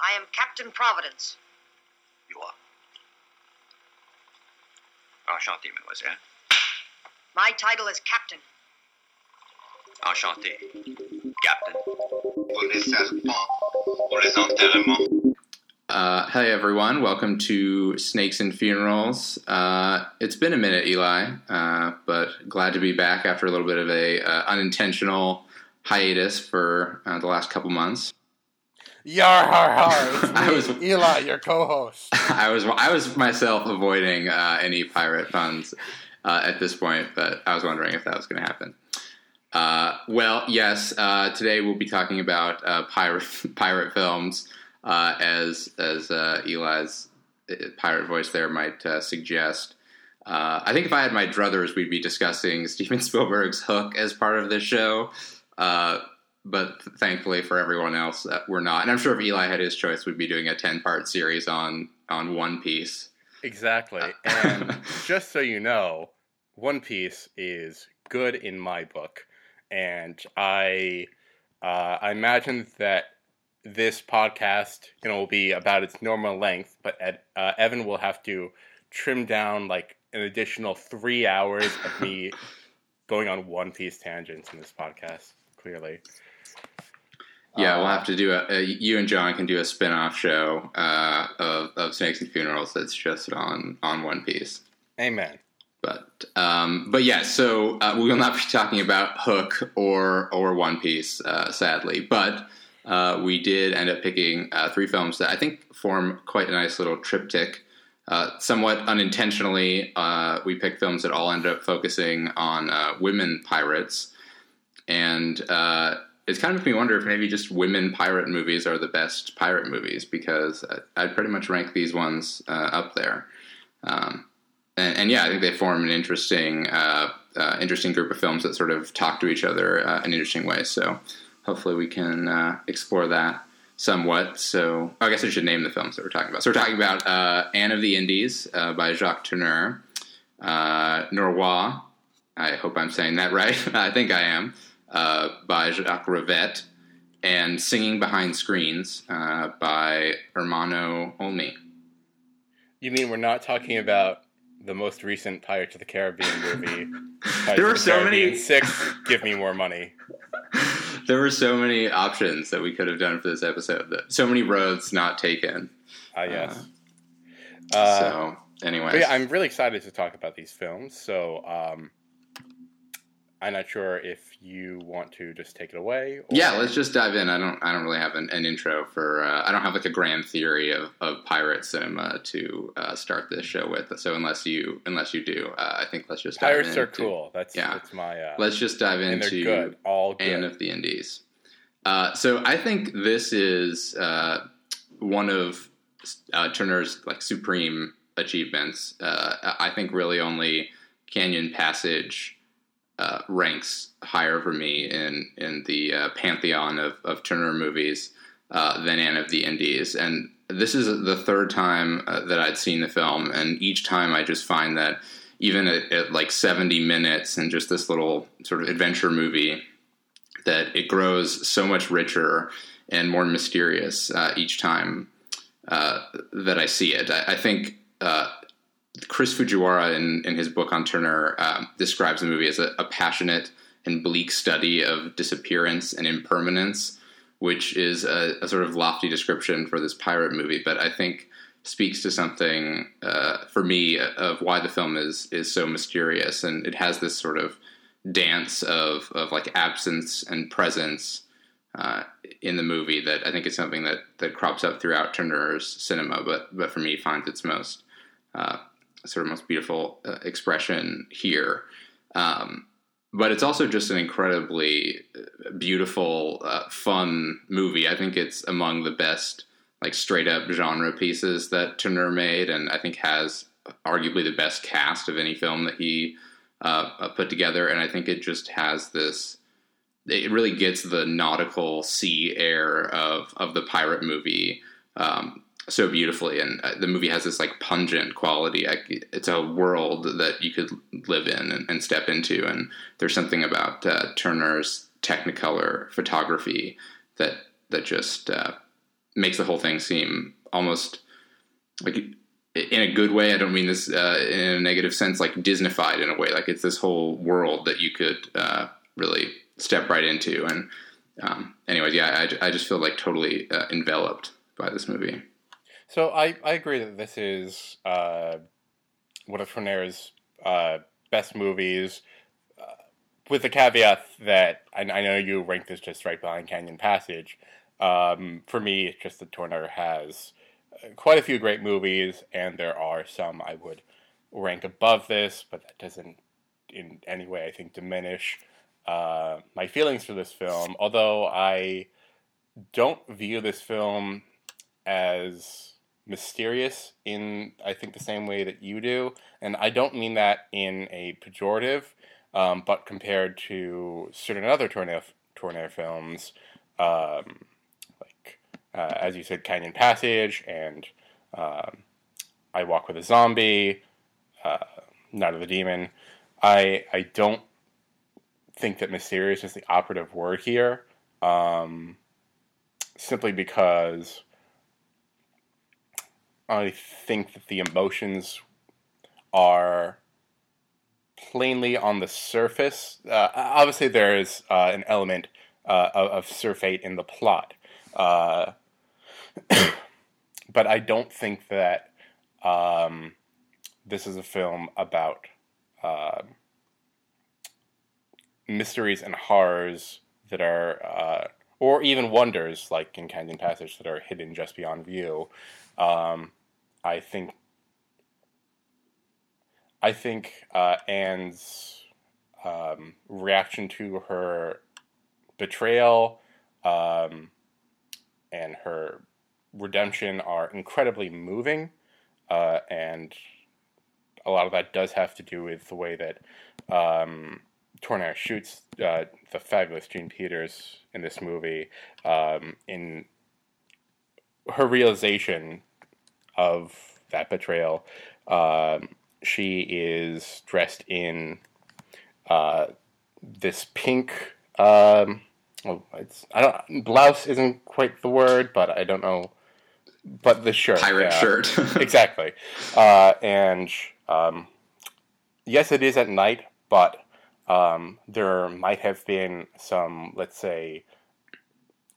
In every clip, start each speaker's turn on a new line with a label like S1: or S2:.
S1: I am Captain Providence.
S2: You are. Enchanté, mademoiselle.
S1: My title is Captain.
S2: Enchanté. Captain.
S3: pour les serpents, pour les enterrements.
S4: Uh, hey everyone, welcome to Snakes and Funerals. Uh, it's been a minute, Eli, uh, but glad to be back after a little bit of a uh, unintentional hiatus for uh, the last couple months.
S5: Yar har har!
S4: I was-
S5: Eli, your co-host.
S4: I was I was myself avoiding uh, any pirate puns uh, at this point, but I was wondering if that was going to happen. Uh, well, yes. Uh, today we'll be talking about uh, pirate pirate films, uh, as as uh, Eli's pirate voice there might uh, suggest. Uh, I think if I had my druthers, we'd be discussing Steven Spielberg's Hook as part of this show. Uh, but thankfully for everyone else, uh, we're not. And I'm sure if Eli had his choice, we'd be doing a 10 part series on on One Piece.
S5: Exactly. And just so you know, One Piece is good in my book, and I uh, I imagine that this podcast, you know, will be about its normal length, but Ed, uh, Evan will have to trim down like an additional three hours of me going on One Piece tangents in this podcast. Clearly,
S4: Yeah, we'll
S5: Uh,
S4: have to do a, a. You and John can do a spin off show uh, of, of Snakes and Funerals that's just on on One Piece.
S5: Amen.
S4: But um, but yeah, so uh, we will not be talking about Hook or or One Piece, uh, sadly. But uh, we did end up picking uh, three films that I think form quite a nice little triptych. Uh, somewhat unintentionally, uh, we picked films that all ended up focusing on uh, women pirates, and uh, it's kind of made me wonder if maybe just women pirate movies are the best pirate movies because I- I'd pretty much rank these ones uh, up there. Um, and, and yeah, I think they form an interesting, uh, uh, interesting group of films that sort of talk to each other uh, in an interesting ways. So hopefully we can uh, explore that somewhat. So I guess I should name the films that we're talking about. So we're talking about uh, Anne of the Indies by Jacques Tourneur, Noroît. I hope I'm saying that right. I think I am. Uh, by Jacques Rivette, and Singing Behind Screens uh, by Ermanno Olmi.
S5: You mean we're not talking about the most recent Pirates of the Caribbean movie?
S4: There were
S5: the
S4: so
S5: Caribbean
S4: many-
S5: Six, give me more money.
S4: there were so many options that we could have done for this episode. That, so many roads not taken.
S5: Ah, yes. Uh,
S4: so,
S5: anyway, yeah, I'm really excited to talk about these films. So, um, I'm not sure if you want to just take it away. Or...
S4: yeah, let's just dive in. I don't, I don't really have an, an intro for. Uh, I don't have like a grand theory of, of pirate cinema to uh, start this show with. So unless you, unless you do, uh, I think let's just dive
S5: Pirates are
S4: into-
S5: cool. That's
S4: yeah.
S5: that's my. Uh,
S4: Let's just dive
S5: and
S4: into
S5: good, all good.
S4: Anne of the Indies. Uh, so I think this is uh, one of uh, Tourneur's like supreme achievements. Uh, I think really only Canyon Passage uh, ranks higher for me in in the uh, pantheon of, of Tourneur movies uh, than Anne of the Indies. And this is the third time uh, that I'd seen the film, and each time I just find that even at, at like 70 minutes and just this little sort of adventure movie that it grows so much richer and more mysterious uh, each time uh, that I see it. I, I think uh, Chris Fujiwara, in, in his book on Tourneur, um, describes the movie as a, a passionate and bleak study of disappearance and impermanence, which is a, a sort of lofty description for this pirate movie, but I think speaks to something uh, for me of why the film is is so mysterious, and it has this sort of dance of of like absence and presence uh, in the movie that I think is something that that crops up throughout Tourneur's cinema, but but for me finds its most uh, sort of most beautiful uh, expression here. Um, but it's also just an incredibly uh, beautiful, uh, fun movie. I think it's among the best like straight up genre pieces that Tourneur made, and I think has arguably the best cast of any film that he uh, uh, put together. And I think it just has this. It really gets the nautical sea air of of the pirate movie um, so beautifully, and uh, the movie has this like pungent quality. It's a world that you could live in and, and step into, and there's something about uh, Tourneur's Technicolor photography that that just uh, makes the whole thing seem almost like in a good way. I don't mean this uh, in a negative sense, like Disneyfied in a way. Like it's this whole world that you could uh, really step right into. And um, anyways, yeah, I, I just feel like totally uh, enveloped by this movie.
S5: So I, I agree that this is uh, one of Tourneur's uh, best movies, uh, with the caveat that I, I, know you rank this just right behind Canyon Passage. Um, for me, it's just that Tourneur has uh, quite a few great movies, and there are some I would rank above this, but that doesn't in any way, I think, diminish uh, my feelings for this film. Although I don't view this film as mysterious in I think the same way that you do, and I don't mean that in a pejorative, um, but compared to certain other Tourneur Tourneur films, um, like uh, as you said, Canyon Passage and um, I Walk with a Zombie, uh, Night of the Demon. I I don't think that mysterious is the operative word here, um, simply because I think that the emotions are plainly on the surface. Uh, obviously, there is uh, an element uh, of, of in the plot, uh, but I don't think that um, this is a film about uh, mysteries and horrors that are, uh, or even wonders like in Canyon Passage that are hidden just beyond view. Um, I think I think uh, Anne's um, reaction to her betrayal um, and her redemption are incredibly moving, uh, and a lot of that does have to do with the way that um, shoots uh, the fabulous Jean Peters in this movie um, in her realization of that betrayal. Um, she is dressed in uh, this pink. Um, oh, it's I don't blouse isn't quite the word, but I don't know. But the shirt,
S4: pirate
S5: yeah,
S4: shirt,
S5: exactly. Uh, and um, yes, it is at night, but um, there might have been some, let's say,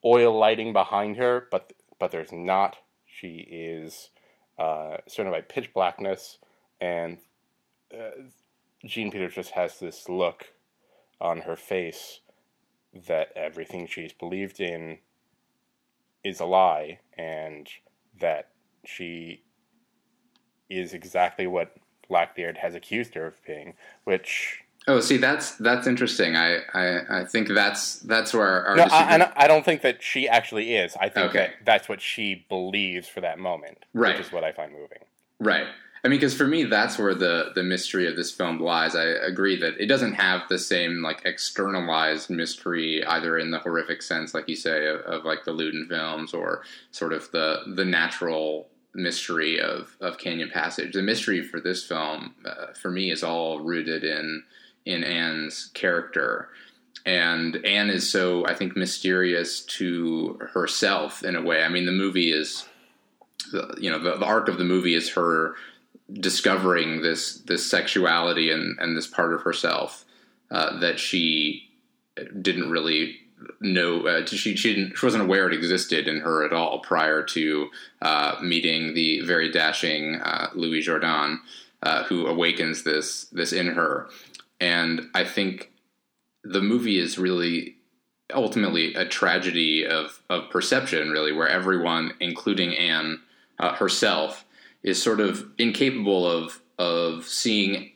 S5: oil lighting behind her, but but there's not. She is uh, surrounded by pitch blackness, and uh, Jean Peters just has this look on her face that everything she's believed in is a lie, and that she is exactly what Blackbeard has accused her of being, which
S4: Oh, see, that's that's interesting. I, I, I think that's that's where our,
S5: no, I, I, don't think that she actually is. I think
S4: Okay.
S5: that that's what she believes for that moment,
S4: Right.
S5: which is what I find moving.
S4: Right. I mean, because for me, that's where the the mystery of this film lies. I agree that it doesn't have the same like externalized mystery either in the horrific sense, like you say, of, of like the Lewton films, or sort of the the natural mystery of of Canyon Passage. The mystery for this film, uh, for me, is all rooted in in Anne's character. And Anne is so, I think, mysterious to herself in a way. I mean, the movie is, you know, the, the arc of the movie is her discovering this this sexuality and, and this part of herself uh, that she didn't really know. Uh, she she didn't she wasn't aware it existed in her at all prior to uh, meeting the very dashing uh, Louis Jourdan uh, who awakens this this in her. And I think the movie is really ultimately a tragedy of of perception, really, where everyone, including Anne uh, herself, is sort of incapable of of seeing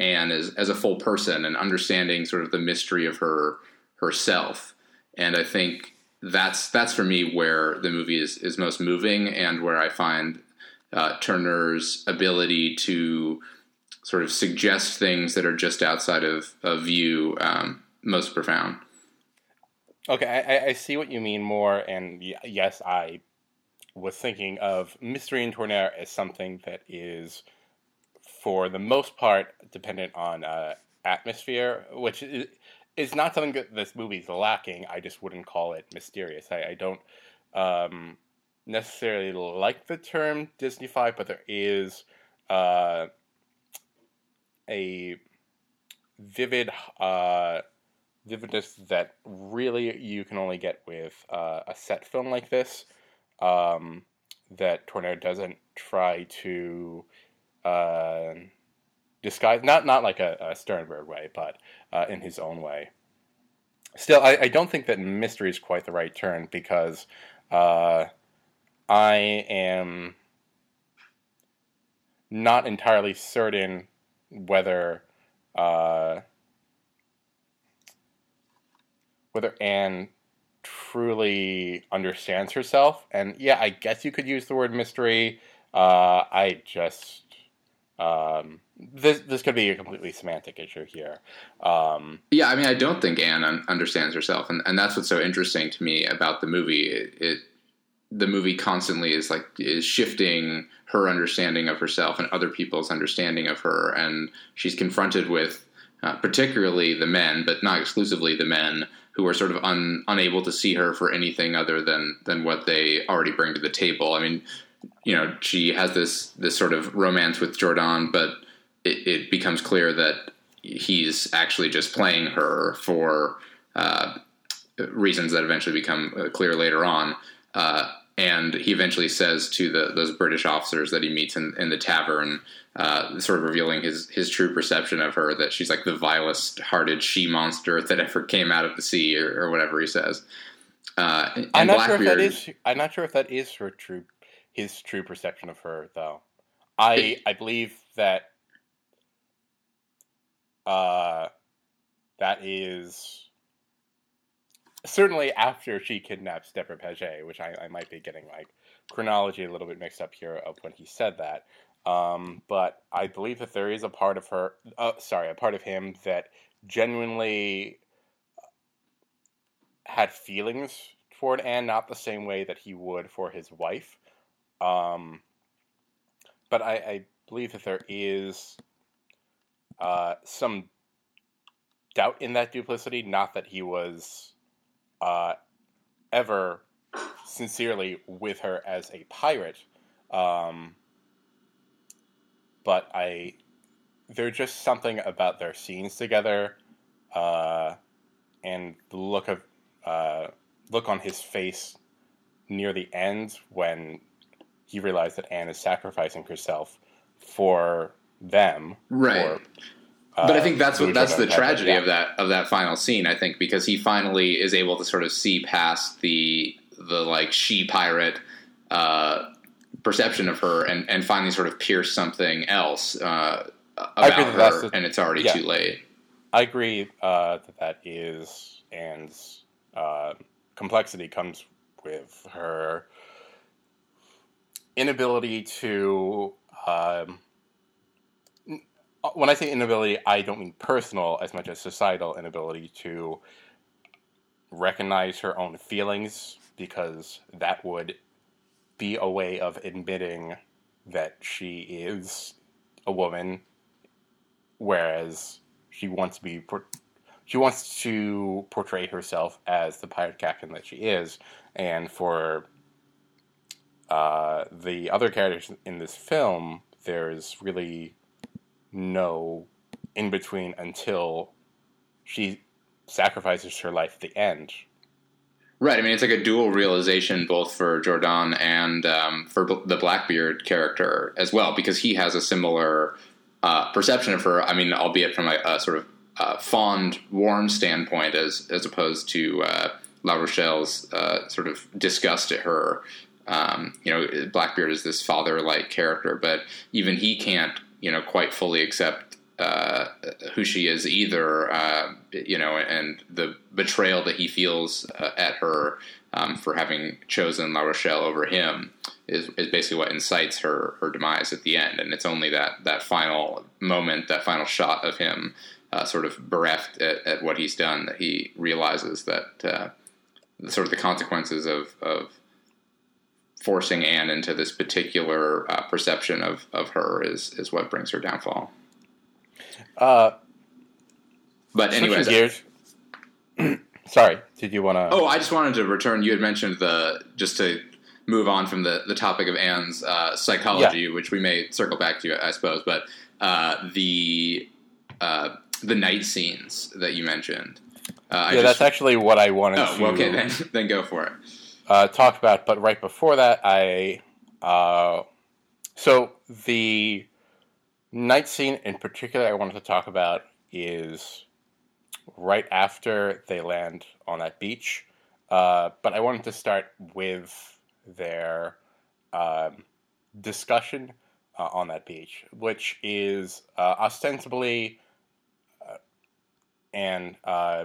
S4: Anne as as a full person and understanding sort of the mystery of her herself. And I think that's that's for me where the movie is is most moving and where I find uh, Tourneur's ability to sort of suggest things that are just outside of, of view um, most profound.
S5: Okay, I, I see what you mean more, and yes, I was thinking of mystery in Tourneur as something that is, for the most part, dependent on uh, atmosphere, which is, is not something that this movie is lacking. I just wouldn't call it mysterious. I, I don't. Um, necessarily like the term Disneyfy, but there is uh, a vivid uh, vividness that really you can only get with uh, a set film like this. Um, that Tourneur doesn't try to uh, disguise, not not like a, a Sternberg way, but uh, in his own way. Still, I, I, don't think that mystery is quite the right term because uh, I am not entirely certain whether uh, whether Anne truly understands herself. And yeah, I guess you could use the word mystery. Uh, I just um, this this could be a completely semantic issue here. Um,
S4: yeah, I mean, I don't think Anne un- understands herself, and, and that's what's so interesting to me about the movie. It, it the movie constantly is like is shifting her understanding of herself and other people's understanding of her, and she's confronted with uh, particularly the men, but not exclusively the men who are sort of un, unable to see her for anything other than than what they already bring to the table. I mean, you know, she has this this sort of romance with Jourdan, but it, it becomes clear that he's actually just playing her for uh, reasons that eventually become uh, clear later on. Uh, and he eventually says to the, those British officers that he meets in, in the tavern, uh, sort of revealing his his true perception of her, that she's like the vilest hearted she monster that ever came out of the sea, or, or whatever he says.
S5: Uh, I'm not Blackbeard, sure if that is. I'm not sure if that is her true his true perception of her, though. I I believe that uh, that is certainly after she kidnaps Deborah Paget, which I, I might be getting like chronology a little bit mixed up here of when he said that. Um, but I believe that there is a part of her, uh, sorry, a part of him that genuinely had feelings toward Anne, not the same way that he would for his wife. Um, but I, I, believe that there is uh, some doubt in that duplicity. Not that he was uh, ever sincerely with her as a pirate, um, but I there's just something about their scenes together, uh, and the look of uh, look on his face near the end when he realized that Anne is sacrificing herself for them.
S4: Right. Uh, but I think that's what that's the tragedy yeah. of that of that final scene. I think because he finally is able to sort of see past the the like she pirate uh, perception of her and and finally sort of pierce something else uh, about her, the, and it's already yeah. too late.
S5: I agree uh, that that is Anne's uh, complexity comes with her inability to. Um, when I say inability, I don't mean personal as much as societal inability to recognize her own feelings because that would be a way of admitting that she is a woman, whereas she wants to be she wants to portray herself as the pirate captain that she is, and for uh, the other characters in this film, there's really no in between until she sacrifices her life at the end.
S4: Right. I mean, it's like a dual realization both for Jourdan and um, for the Blackbeard character as well, because he has a similar uh, perception of her. I mean, albeit from a, a sort of uh, fond, warm standpoint, as as opposed to uh, La Rochelle's uh, sort of disgust at her um, you know, Blackbeard is this father-like character, but even he can't, you know, quite fully accept uh, who she is either. Uh, you know, and the betrayal that he feels uh, at her um, for having chosen La Rochelle over him is, is basically what incites her her demise at the end. And it's only that that final moment, that final shot of him, uh, sort of bereft at, at, what he's done, that he realizes that uh, sort of the consequences of of forcing Anne into this particular uh, perception of, of her is is what brings her downfall.
S5: Uh,
S4: but anyways,
S5: gears. Sorry, did you want to?
S4: Oh, I just wanted to return. You had mentioned the just to move on from the, the topic of Anne's uh, psychology, which we may circle back to, I suppose. But uh, the uh, the night scenes that you mentioned. Uh, I
S5: yeah,
S4: just,
S5: that's actually what I wanted
S4: oh,
S5: to
S4: okay, then then go for it.
S5: Uh, talk about. But right before that, I uh, so the night scene in particular I wanted to talk about is right after they land on that beach. Uh, but I wanted to start with their um, discussion uh, on that beach, which is uh, ostensibly uh, and uh,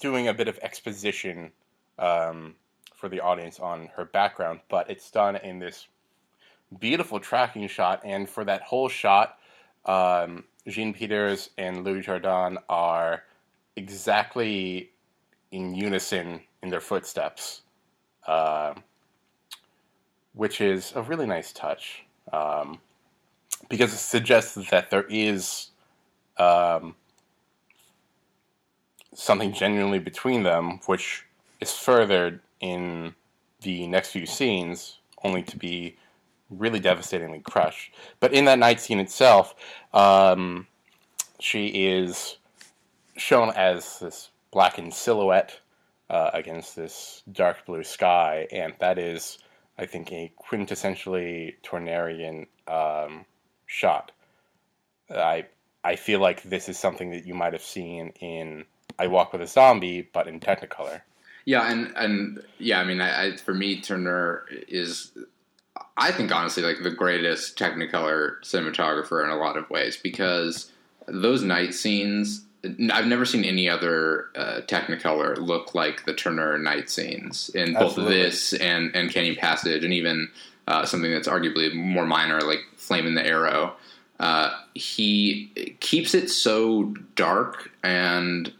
S5: doing a bit of exposition um, for the audience on her background, but it's done in this beautiful tracking shot. And for that whole shot, um, Jean Peters and Louis Jourdan are exactly in unison in their footsteps, uh, which is a really nice touch um, because it suggests that there is um, something genuinely between them, which is furthered in the next few scenes, only to be really devastatingly crushed. But in that night scene itself, um, she is shown as this blackened silhouette uh, against this dark blue sky, and that is, I think, a quintessentially Tourneurian um, shot. I I feel like this is something that you might have seen in I Walk with a Zombie, but in Technicolor.
S4: Yeah, and and yeah, I mean, I, I, for me, Tourneur is, I think honestly, like the greatest Technicolor cinematographer in a lot of ways because those night scenes. I've never seen any other uh, Technicolor look like the Tourneur night scenes in both
S5: Absolutely.
S4: this and and Canyon Passage, and even uh, something that's arguably more minor, like Flame and the Arrow. Uh, he keeps it so dark and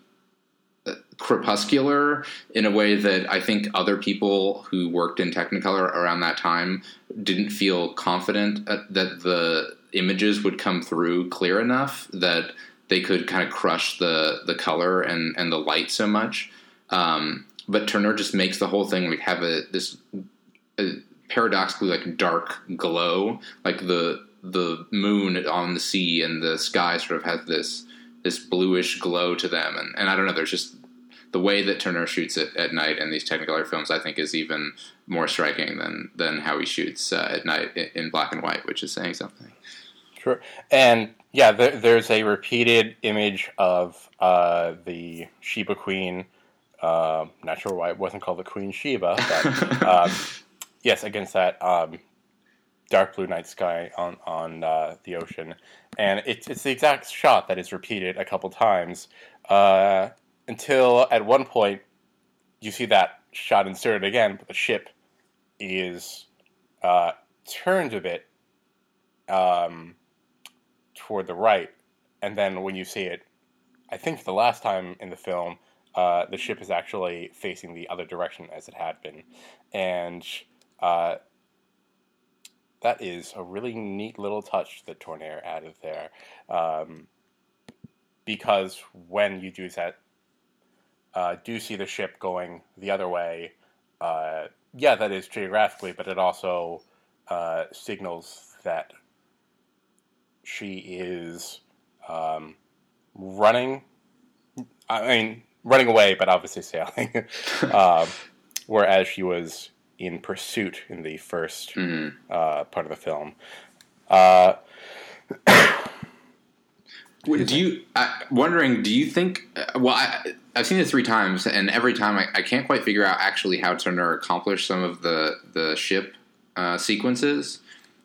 S4: crepuscular in a way that I think other people who worked in Technicolor around that time didn't feel confident uh, that the images would come through clear enough that they could kind of crush the the color and and the light so much. Um, but Tourneur just makes the whole thing like have a this a paradoxically like dark glow, like the the moon on the sea and the sky sort of has this this bluish glow to them, and, and I don't know. There's just the way that Tourneur shoots it at night in these Technicolor films, I think, is even more striking than than how he shoots uh, at night in, black and white, which is saying something.
S5: Sure. And yeah, there, there's a repeated image of uh, the Sheba Queen. Uh, not sure why it wasn't called the Queen Sheba, but um, yes, against that um, dark blue night sky on on uh, the ocean, and it's it's the exact shot that is repeated a couple times uh, until at one point you see that shot inserted again, but the ship is uh, turned a bit um, toward the right, and then when you see it, I think the last time in the film, uh, the ship is actually facing the other direction as it had been, and uh, that is a really neat little touch that Tourneur added there, um, because when you do that, uh, do see the ship going the other way. Uh, yeah, that is geographically, but it also uh, signals that she is um, running. I mean, running away, but obviously sailing. um, whereas she was in pursuit in the 1st
S4: Mhm.
S5: uh, part of the film. Uh,
S4: Do you? I wondering? Do you think? uh, Well, I, I've seen it three times, and every time I, I can't quite figure out actually how Tourneur accomplished some of the the ship uh, sequences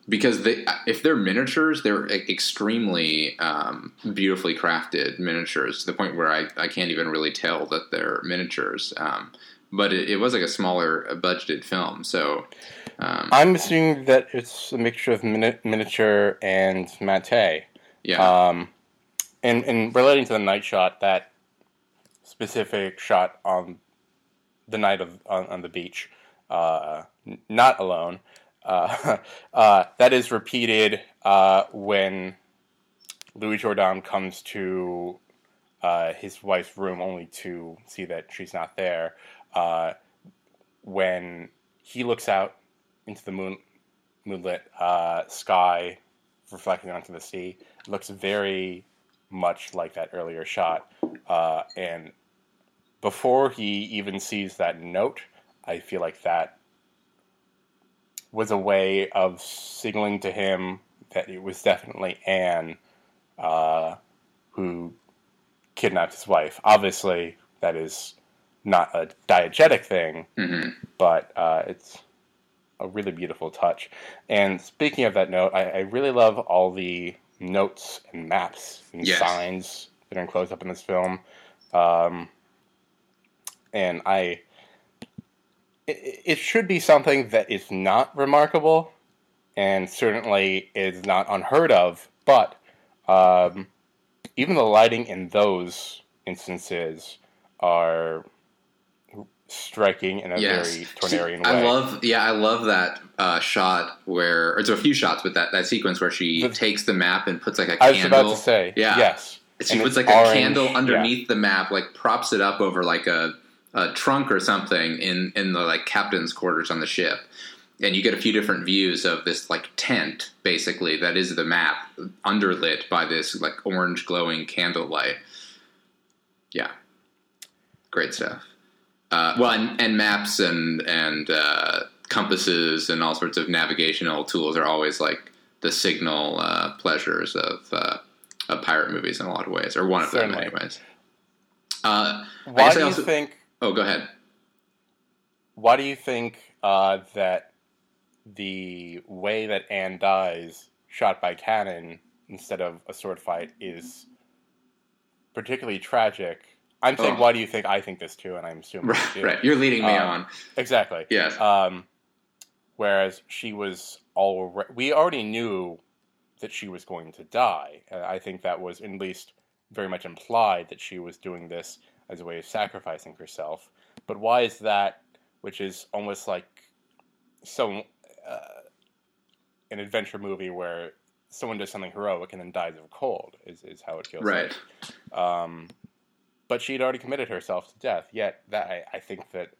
S4: because they, if they're miniatures, they're extremely um, beautifully crafted miniatures to the point where I, I can't even really tell that they're miniatures. Um, but it, it was like a smaller uh, budgeted film, so um,
S5: I'm assuming that it's a mixture of mini- miniature and matte.
S4: yeah.
S5: Um, and, and relating to the night shot, that specific shot on the night of on, on the beach, uh, not alone, uh, uh, that is repeated uh, when Louis Jourdan comes to uh, his wife's room only to see that she's not there. Uh, when he looks out into the moon moonlit sky, reflecting onto the sea. It looks very much like that earlier shot, uh, and before he even sees that note, I feel like that was a way of signaling to him that it was definitely Anne uh, who kidnapped his wife. Obviously, that is not a diegetic thing,
S4: hmm
S5: but uh, it's a really beautiful touch. And speaking of that note, I, I really love all the notes and maps and
S4: Yes.
S5: signs that are enclosed up in this film. Um, and I, it, it should be something that is not remarkable, and certainly is not unheard of. But um, even the lighting in those instances are striking in a
S4: Yes.
S5: very Tourneurian way.
S4: I love, yeah, I love that uh, shot where, or it's a few shots, but that, that sequence where she
S5: The-
S4: takes the map and puts like a
S5: I was about to say,
S4: Yeah.
S5: yes.
S4: She
S5: And
S4: puts like a
S5: orange,
S4: candle
S5: yeah.
S4: underneath the map, like props it up over like a, a trunk or something in in the like captain's quarters on the ship, and you get a few different views of this like tent, basically that is the map, underlit by this like orange glowing candlelight. Yeah, great stuff. Uh, well, and, and maps and and uh, compasses and all sorts of navigational tools are always like the signal uh, pleasures of uh, of pirate movies in a lot of ways, or one of them, anyways. Uh,
S5: Why
S4: guess I
S5: do you think?
S4: oh, go ahead.
S5: Why do you think uh, that the way that Anne dies, shot by cannon instead of a sword fight, is particularly tragic? I'm saying,
S4: Oh.
S5: why do you think I think this too? And I'm assuming you
S4: Right,
S5: do.
S4: right. You're leading me
S5: Um,
S4: on.
S5: Exactly.
S4: Yes.
S5: Um, whereas she was already, we already knew that she was going to die. I think that was at least very much implied that she was doing this as a way of sacrificing herself. But why is that, which is almost like so uh, an adventure movie where someone does something heroic and then dies of cold is, is how it feels like.
S4: right.
S5: Um, but she'd already committed herself to death. Yet that I, I think that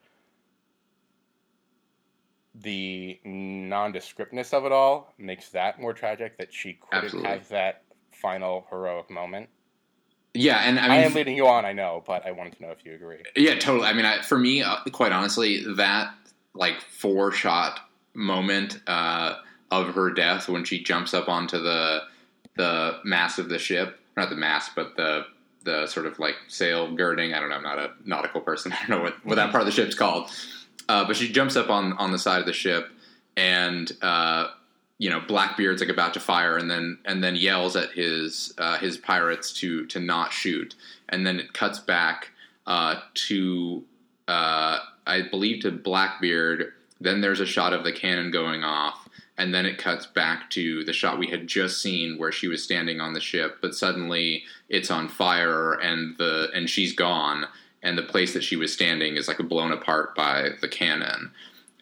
S5: the nondescriptness of it all makes that more tragic. That she couldn't
S4: Absolutely.
S5: have that final heroic moment.
S4: Yeah, and I
S5: I, am leading you on, I know, but I wanted to know if you agree.
S4: Yeah, totally. I mean, I, for me, uh, quite honestly, that like four shot moment uh, of her death when she jumps up onto the the mast of the ship, not the mast, but the the sort of like sail girding. I don't know. I'm not a nautical person. I don't know what, what that part of the ship's called. Uh, but she jumps up on on the side of the ship, and uh, you know Blackbeard's like about to fire, and then and then yells at his uh, his pirates to to not shoot, and then it cuts back uh, to uh, I believe to Blackbeard. Then there's a shot of the cannon going off, and then it cuts back to the shot we had just seen where she was standing on the ship, but suddenly it's on fire and the and she's gone, and the place that she was standing is like blown apart by the cannon.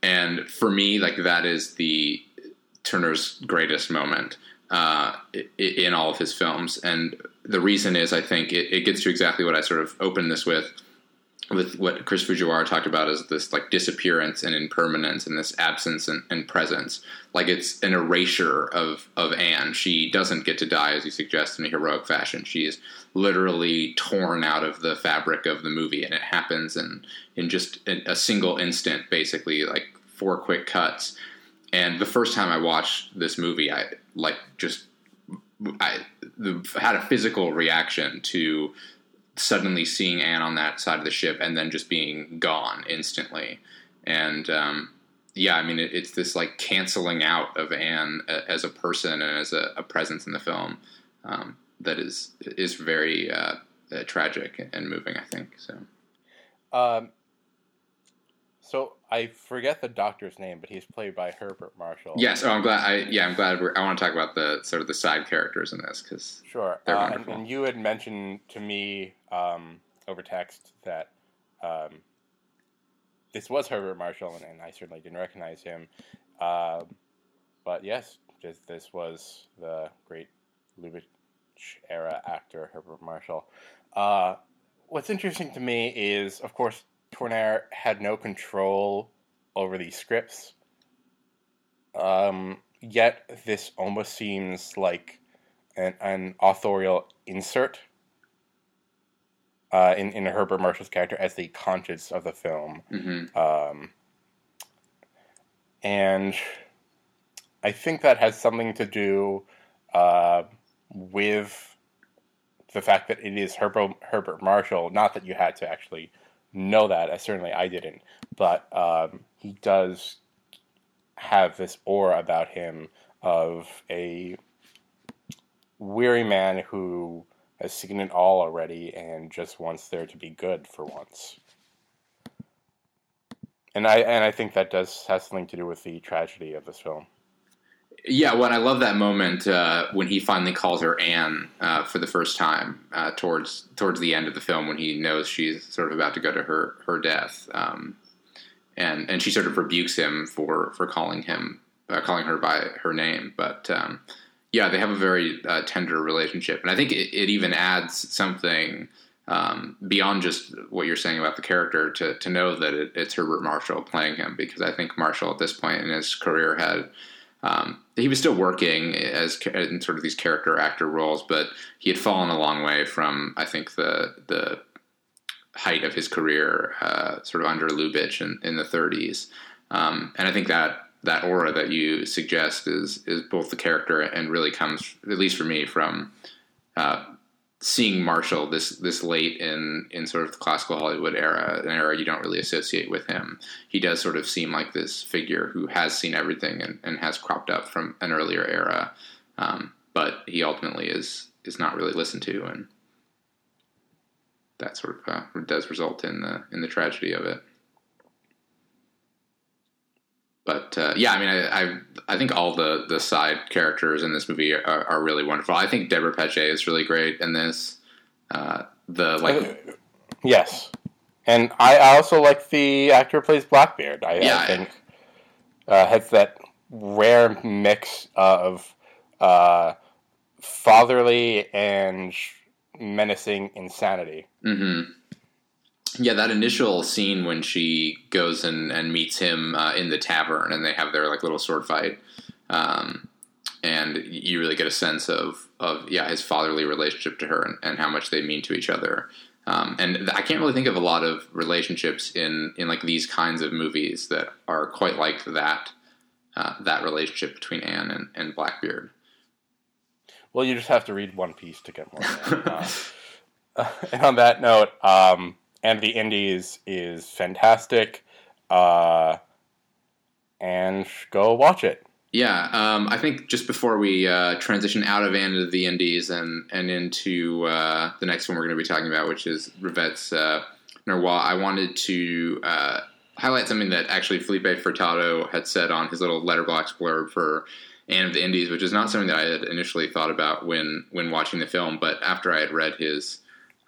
S4: And for me, like that is the Tourneur's greatest moment uh, in all of his films, and the reason is I think it, it gets to exactly what I sort of opened this with, with what Chris Fujiwara talked about as this like disappearance and impermanence and this absence and, and presence. Like it's an erasure of of Anne. She doesn't get to die as you suggest in a heroic fashion. She is literally torn out of the fabric of the movie, and it happens in in just a, single instant, basically like four quick cuts. And the first time I watched this movie, I like just I had a physical reaction to suddenly seeing Anne on that side of the ship and then just being gone instantly. And um, yeah, I mean, it, it's this like canceling out of Anne a- as a person and as a, a presence in the film um, that is is very uh, uh, tragic and moving. I think so.
S5: Um, so I forget the doctor's name, but he's played by Herbert Marshall.
S4: Yes, oh, I'm glad. I yeah, I'm glad. We're, I want to talk about the sort of the side characters in this because
S5: Sure.
S4: They're
S5: Uh, and,
S4: wonderful.
S5: and you had mentioned to me um, over text that um, this was Herbert Marshall, and, and I certainly didn't recognize him. Um, but yes, just, this was the great Lubitsch era actor, Herbert Marshall. Uh, what's interesting to me is, of course, Tourneur had no control over these scripts. Um, yet this almost seems like an, an authorial insert uh, in in Herbert Marshall's character as the conscience of the film,
S4: hmm
S5: um, and I think that has something to do uh, with the fact that it is Herbert Herbert Marshall. Not that you had to actually know that, I certainly I didn't, but um, he does have this aura about him of a weary man who has seen it all already and just wants there to be good for once. And I and I think that does has something to do with the tragedy of this film.
S4: Yeah, well, I love that moment uh, when he finally calls her Anne uh, for the first time uh, towards towards the end of the film when he knows she's sort of about to go to her her death, um, and and she sort of rebukes him for for calling him uh, calling her by her name. But um, yeah, they have a very uh, tender relationship, and I think it, it even adds something um, beyond just what you're saying about the character to to know that it, it's Herbert Marshall playing him because I think Marshall at this point in his career had. Um, he was still working as in sort of these character actor roles, but he had fallen a long way from I think the the height of his career, uh, sort of under Lubitsch in, in the 30s. Um, and I think that that aura that you suggest is is both the character and really comes, at least for me, from uh, seeing Marshall this this late in in sort of the classical Hollywood era, an era you don't really associate with him. He does sort of seem like this figure who has seen everything and, and has cropped up from an earlier era, um, but he ultimately is is not really listened to, and that sort of uh, does result in the in the tragedy of it. But uh, yeah, I mean, I, I I think all the the side characters in this movie are, are really wonderful. I think Deborah Paget is really great in this. Uh, the like,
S5: Uh, yes, and I also like the actor who plays Blackbeard. I,
S4: Yeah,
S5: I think uh, has that rare mix of uh, fatherly and menacing insanity.
S4: hmm Yeah, that initial scene when she goes and, and meets him uh, in the tavern and they have their like little sword fight, um, and you really get a sense of of yeah his fatherly relationship to her and, and how much they mean to each other. Um, and th- I can't really think of a lot of relationships in in like these kinds of movies that are quite like that uh, that relationship between Anne and, and Blackbeard.
S5: Well, you just have to read One Piece to get more. Uh, and on that note, um, and the Indies is fantastic, uh, and go watch it.
S4: Yeah, um, I think just before we uh, transition out of and into the Indies and and into uh, the next one we're going to be talking about, which is Rivette's uh, Noroît, I wanted to uh, highlight something that actually Filipe Furtado had said on his little Letterboxd blurb for Anne of the Indies, which is not something that I had initially thought about when when watching the film, but after I had read his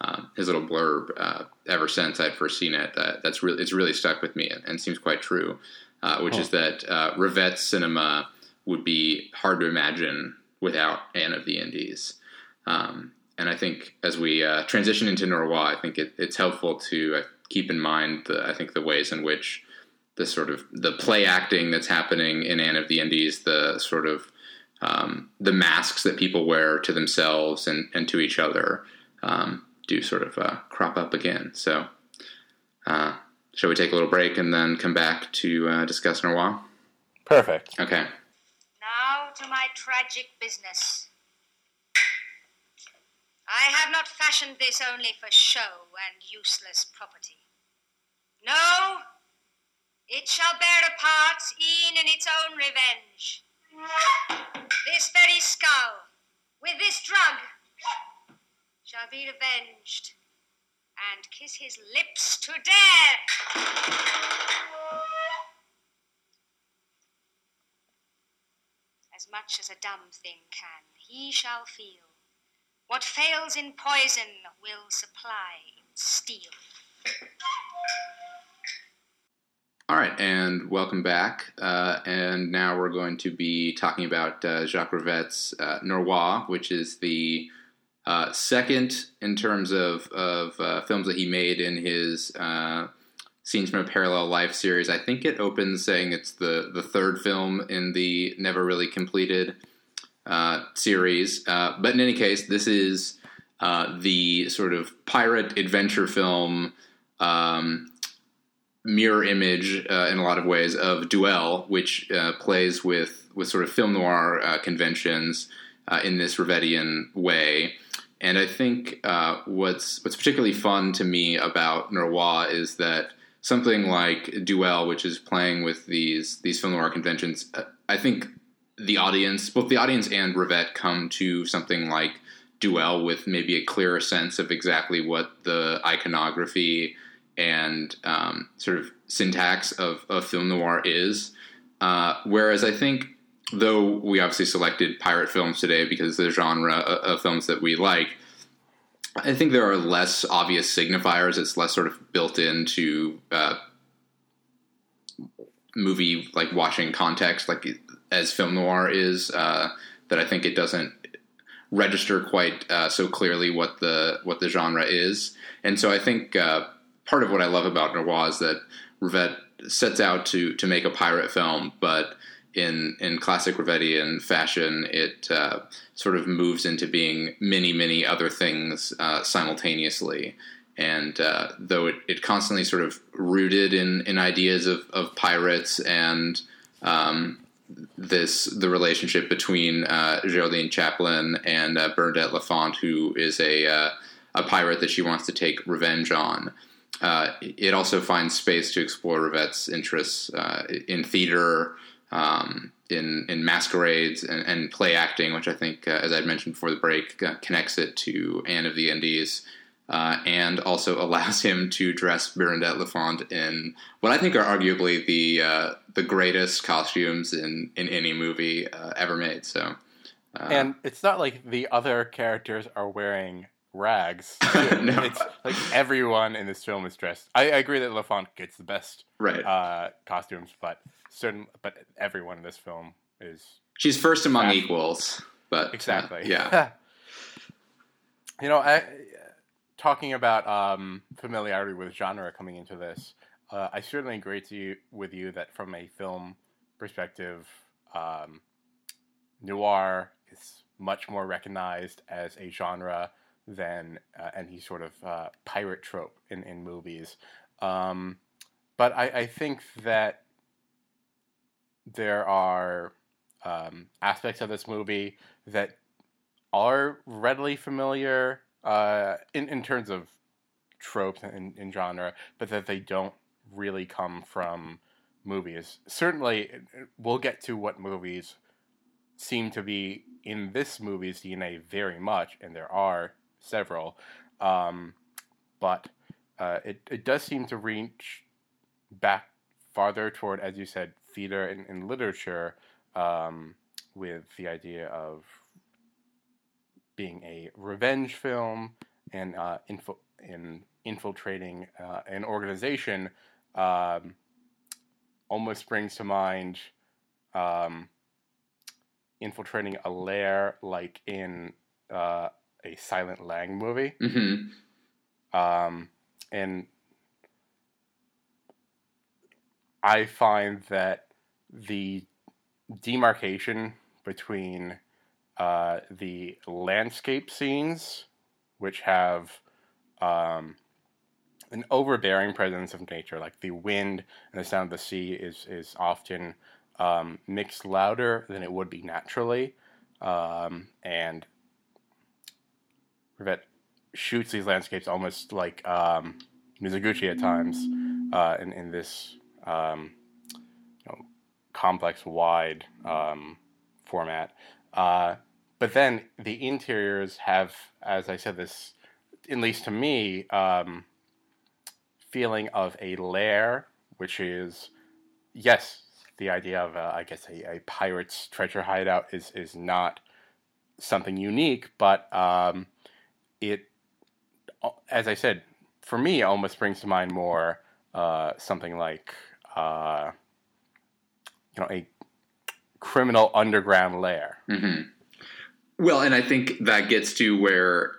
S4: um, his little blurb uh, ever since I'd first seen it, that, that's really it's really stuck with me and, and seems quite true. Uh, which is that uh, Rivette's cinema would be hard to imagine without Anne of the Indies. Um, and I think as we uh, transition into Noroît, I think it, it's helpful to uh, keep in mind the, I think the ways in which the sort of the play acting that's happening in Anne of the Indies, the sort of um, the masks that people wear to themselves and, and to each other um, do sort of uh, crop up again. So, uh, shall we take a little break and then come back to uh, discuss Noroît?
S5: Perfect.
S4: Okay.
S1: Now to my tragic business. I have not fashioned this only for show and useless property. No, it shall bear a part e'en in its own revenge. This very skull, with this drug, shall be revenged, and kiss his lips to death. as much as a dumb thing can, he shall feel. What fails in poison will supply in steel.
S4: All right, and welcome back. Uh, and now we're going to be talking about uh, Jacques Rivette's uh, Noroît, which is the uh, second in terms of, of uh, films that he made in his uh, Scenes from a Parallel Life series. I think it opens saying it's the the third film in the never really completed uh, series. Uh, but in any case, this is uh, the sort of pirate adventure film um, mirror image uh, in a lot of ways of Duel, which uh, plays with with sort of film noir uh, conventions in this Rivetian way. And I think what's what's particularly fun to me about Noroît is that something like Duel, which is playing with these these film noir conventions, I think the audience, both the audience and Rivette, come to something like Duel with maybe a clearer sense of exactly what the iconography and um, sort of syntax of, of film noir is. Uh, whereas I think, though we obviously selected pirate films today because the genre of films that we like, I think there are less obvious signifiers. It's less sort of built into uh, movie like watching context, like as film noir is. Uh, that I think it doesn't register quite uh, so clearly what the what the genre is. And so I think uh, part of what I love about Noroît is that Rivette sets out to to make a pirate film, but in in classic Rivetian fashion, it uh, sort of moves into being many many other things uh, simultaneously. And uh, though it, it constantly sort of rooted in, in ideas of, of pirates and um, this the relationship between uh, Geraldine Chaplin and uh, Bernadette Lafont, who is a uh, a pirate that she wants to take revenge on. Uh, it also finds space to explore Rivette's interests uh, in theater, um, in in masquerades, and, and, play acting, which I think, uh, as I'd mentioned before the break, connects it to Anne of the Indies uh, and also allows him to dress Bernadette Lafont in what I think are arguably the uh, the greatest costumes in in any movie uh, ever made. So,
S5: uh, and it's not like the other characters are wearing rags. no. It's like everyone in this film is dressed. I, I agree that Lafont gets the best
S4: right
S5: uh, costumes, but certain but everyone in this film is.
S4: She's first among equals, but uh,
S5: exactly,
S4: yeah.
S5: you know, I talking about um, familiarity with genre coming into this, uh, I certainly agree to you, with you that from a film perspective, um, noir is much more recognized as a genre than uh, any sort of uh, pirate trope in, in movies. Um, but I, I, think that there are um, aspects of this movie that are readily familiar uh, in in terms of tropes and, in genre, but that they don't really come from movies. Certainly, we'll get to what movies seem to be in this movie's DNA very much, and there are several. Um, but uh, it it does seem to reach back farther toward, as you said, theater and, and literature, um, with the idea of being a revenge film and uh, info- in infiltrating uh, an organization um, almost brings to mind um, infiltrating a lair like in uh, a Silent Lang movie.
S4: Mm-hmm.
S5: Um, and I find that the demarcation between uh, the landscape scenes, which have um, an overbearing presence of nature, like the wind and the sound of the sea, is is often um, mixed louder than it would be naturally, um, and Rivette shoots these landscapes almost like um, Mizoguchi at times uh, in in this um, you know, complex, wide um, format. Uh, but then the interiors have, as I said, this, at least to me, um, feeling of a lair, which is, yes, the idea of, uh, I guess, a, a, pirate's treasure hideout is, is not something unique, but um, it, as I said, for me, almost brings to mind more uh, something like, uh, you know, a criminal underground lair.
S4: Mm-hmm well, and I think that gets to where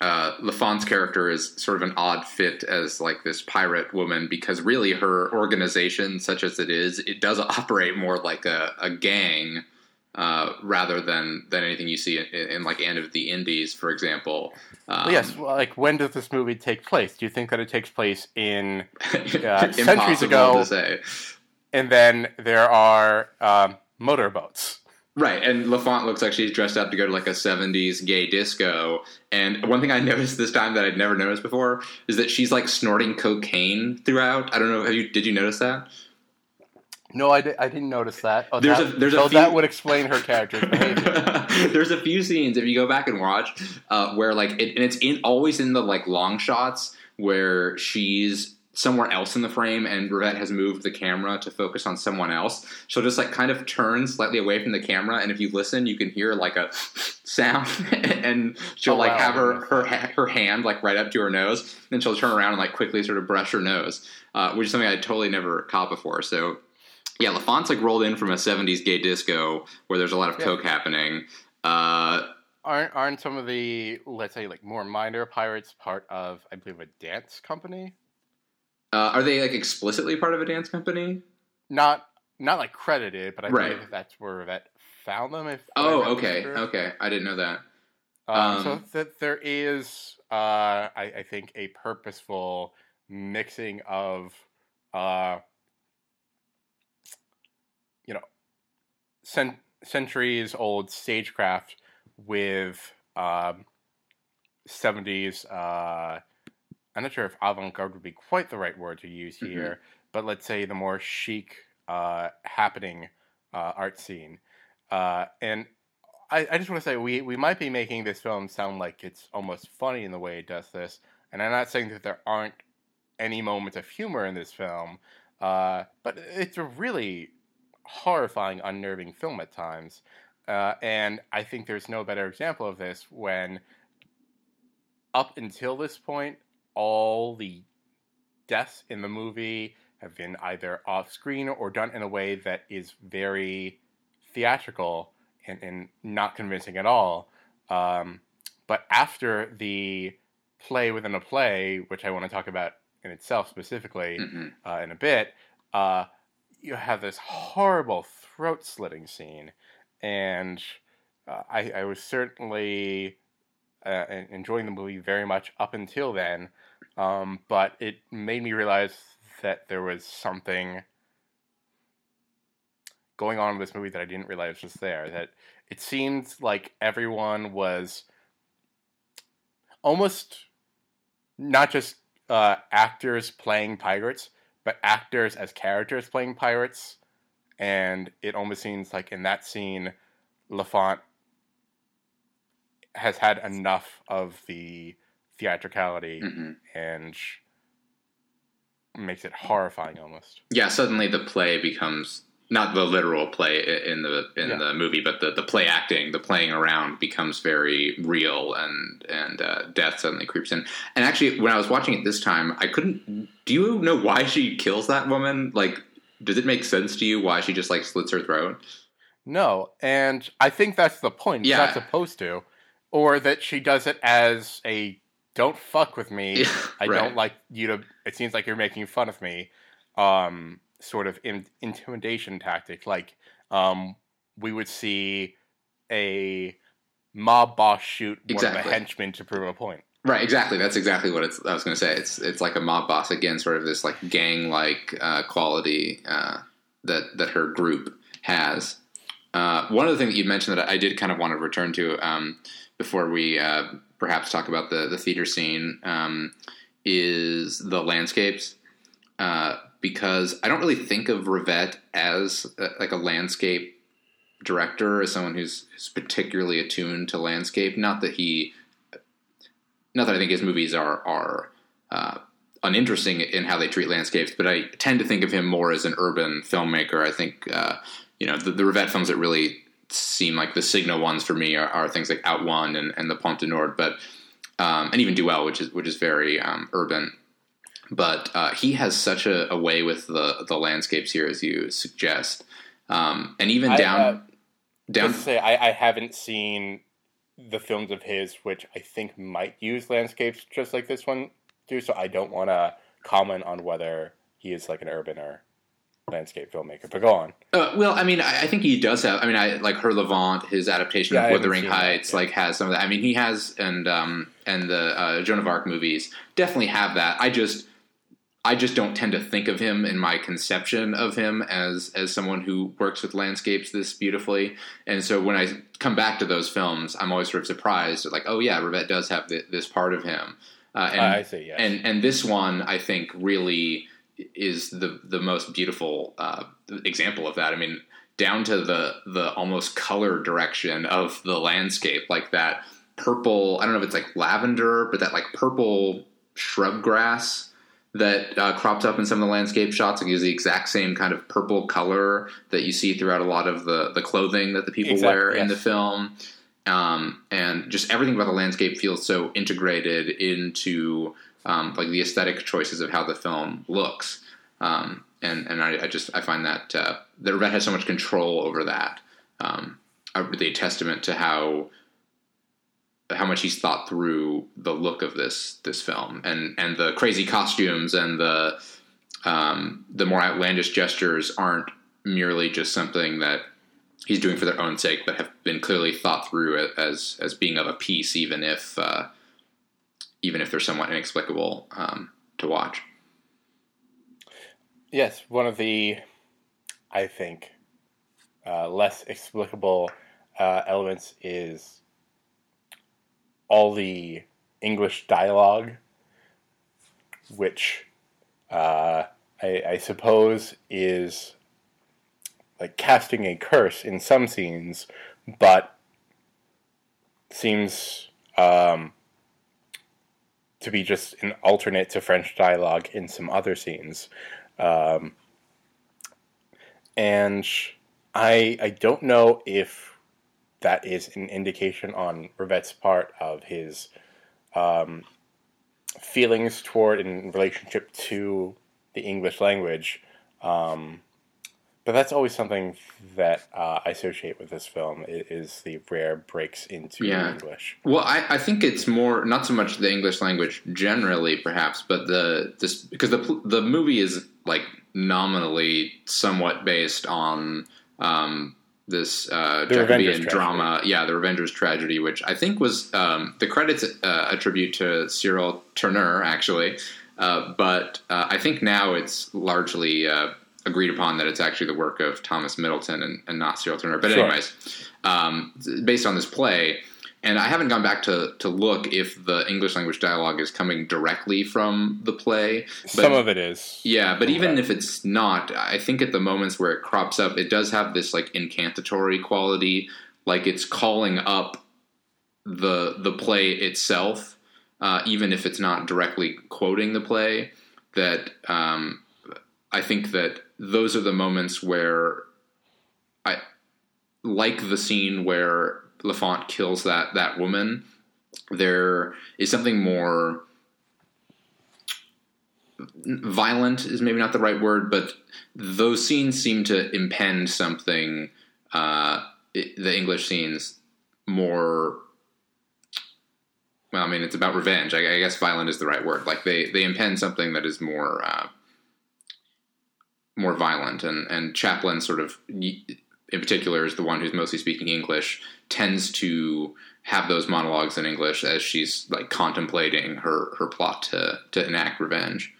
S4: uh, Lafont's character is sort of an odd fit as like this pirate woman because really her organization, such as it is, it does operate more like a, a gang uh, rather than than anything you see in, in, like Anne of the Indies, for example. Um,
S5: yes, well, like when does this movie take place? Do you think that it takes place in,
S4: impossible
S5: centuries ago-
S4: to say.
S5: and then there are um, motorboats?
S4: Right, and Lafont looks like she's dressed up to go to like a 70s gay disco. And one thing I noticed this time that I'd never noticed before is that she's like snorting cocaine throughout. I don't know, have you did you notice that?
S5: No, I, di- I didn't notice that. Oh,
S4: There's
S5: that,
S4: a- there's a
S5: so
S4: few-
S5: that would explain her character's behavior.
S4: There's a few scenes if you go back and watch uh, where like it, and it's in always in the like long shots where she's somewhere else in the frame and Rivette has moved the camera to focus on someone else. She'll just like kind of turn slightly away from the camera and if you listen you can hear like a sound and she'll
S5: Oh,
S4: like
S5: wow.
S4: have her her her hand like right up to her nose then she'll turn around and like quickly sort of brush her nose uh, which is something I totally never caught before. So yeah, Lafont's like rolled in from a '70s gay disco where there's a lot of
S5: Yeah.
S4: coke happening. Uh,
S5: aren't aren't some of the let's say like more minor pirates part of I believe a dance company?
S4: uh, are they like explicitly part of a dance company?
S5: Not not like credited, but I
S4: Right.
S5: believe that's where that found them. If
S4: Oh, okay,
S5: correctly.
S4: okay. I didn't know that.
S5: Um, so
S4: Um,
S5: that there is, uh, I, I think, a purposeful mixing of, uh, you know, cent- centuries old stagecraft with um, 70s. Uh, I'm not sure if avant garde would be quite the right word to use
S4: Mhm.
S5: here, but let's say the more chic, uh, happening uh, art scene. Uh, and I, I just want to say we, we might be making this film sound like it's almost funny in the way it does this, and I'm not saying that there aren't any moments of humor in this film, uh, but it's a really horrifying, unnerving film at times. Uh, and I think there's no better example of this when, up until this point, all the deaths in the movie have been either off screen or done in a way that is very theatrical and, and not convincing at all. Um, but after the play within a play, which I want to talk about in itself specifically
S4: hmm
S5: uh, in a bit, uh, you have this horrible throat slitting scene. And uh, I, I was certainly uh, enjoying the movie very much up until then. Um, but it made me realize that there was something going on in this movie that I didn't realize was there. That it seemed like everyone was almost not just uh, actors playing pirates, but actors as characters playing pirates. And it almost seems like in that scene, Lafont has had enough of the theatricality
S4: hmm
S5: and makes it horrifying almost.
S4: Yeah, suddenly the play becomes not the literal play in the in
S5: Yeah.
S4: the movie, but the, the play acting, the playing around becomes very real, and and uh, death suddenly creeps in. And actually, when I was watching it this time, I couldn't. Do you know why she kills that woman? Like, does it make sense to you why she just like slits her throat?
S5: No, and I think that's the point.
S4: Yeah.
S5: not supposed to. Or that she does it as a don't fuck with me.
S4: Yeah,
S5: I
S4: right.
S5: don't like you to it seems like you're making fun of me. Um sort of in, intimidation tactic. Like um we would see a mob boss shoot one of the henchmen to prove a point.
S4: Right, exactly. That's exactly what it's, I was going to say. It's it's like a mob boss again, sort of this like gang like uh, quality uh, that that her group has. Uh, one of the things that you mentioned that I did kind of want to return to um, before we uh, perhaps talk about the the theater scene um, is the landscapes. Because I don't really think of Rivette as uh like a landscape director, as someone who's, who's particularly attuned to landscape. Not that he not that I think his movies are are uh, uninteresting in how they treat landscapes, but I tend to think of him more as an urban filmmaker. I think uh, you know the, the Rivette films that really seem like the signal ones for me are, are things like Out One and, and the Pont du Nord, but um, and even Duel, which is which is very um, urban. But uh, he has such a, a way with the the landscapes here, as you suggest, um, and even
S5: I,
S4: down
S5: uh,
S4: down.
S5: To say I, I haven't seen the films of his which I think might use landscapes just like this one do. So I don't want to comment on whether he is like an urban or landscape filmmaker. But go on.
S4: Uh, well, I mean, I, I think he does have. I mean, I like Hurlevent, his adaptation
S5: Yeah, I
S4: of Wuthering
S5: seen that,
S4: Heights,
S5: yeah.
S4: like has some of that. I mean, he has, and um, and the uh, Joan of Arc movies definitely have that. I just, I just don't tend to think of him in my conception of him as as someone who works with landscapes this beautifully. And so when I come back to those films, I'm always sort of surprised, like, oh yeah, Rivette does have th- this part of him. Uh, and,
S5: I see, yes.
S4: and and this one, I think, really is the the most beautiful uh, example of that. I mean, down to the the almost color direction of the landscape, like that purple. I don't know if it's like lavender, but that like purple shrub grass that uh, crops up in some of the landscape shots. It gives the exact same kind of purple color that you see throughout a lot of the the clothing that the people
S5: Exact-
S4: wear in the film. Um, and just everything about the landscape feels so integrated into um, like the aesthetic choices of how the film looks. Um, and and I, I just I find that uh, that Rivette has so much control over that. Um, are really a testament to how how much he's thought through the look of this this film and and the crazy costumes and the um, the more outlandish gestures aren't merely just something that he's doing for their own sake, but have been clearly thought through as as being of a piece, even if uh, even if they're somewhat inexplicable um, to watch.
S5: Yes, one of the, I think, uh, less explicable uh, elements is all the English dialogue, which uh, I, I suppose is like casting a curse in some scenes, but seems um, to be just an alternate to French dialogue in some other scenes. Um, and I I don't know if that is an indication on Rivette's part of his um, feelings toward in relationship to the English language. Um, but that's always something that uh, I associate with this film is the rare breaks into
S4: Yeah.
S5: English.
S4: Well, I, I think it's more not so much the English language generally, perhaps, but the this because the the movie is like nominally somewhat based on um, this uh, Jacobean drama, yeah, the Revenger's tragedy, which I think was um, the credits uh, attribute to Cyril Tourneur actually, uh, but uh, I think now it's largely. Uh, Agreed upon that it's actually the work of Thomas Middleton and, and not Cyril Tourneur. But
S5: Sure.
S4: anyways, um, based on this play, and I haven't gone back to, to look if the English language dialogue is coming directly from the play. But,
S5: Some of it is.
S4: yeah, but even if it's not, I think at the moments where it crops up, it does have this like incantatory quality, like it's calling up the the play itself, uh, even if it's not directly quoting the play. That um, I think that those are the moments where I like the scene where Lafont kills that that woman. There is something more violent is maybe not the right word, but those scenes seem to impend something. Uh, i the English scenes more. Well, I mean, it's about revenge. I, I guess violent is the right word. Like they they impend something that is more uh, more violent, and and Chaplin sort of in particular is the one who's mostly speaking English tends to have those monologues in English as she's like contemplating her her plot to to enact revenge.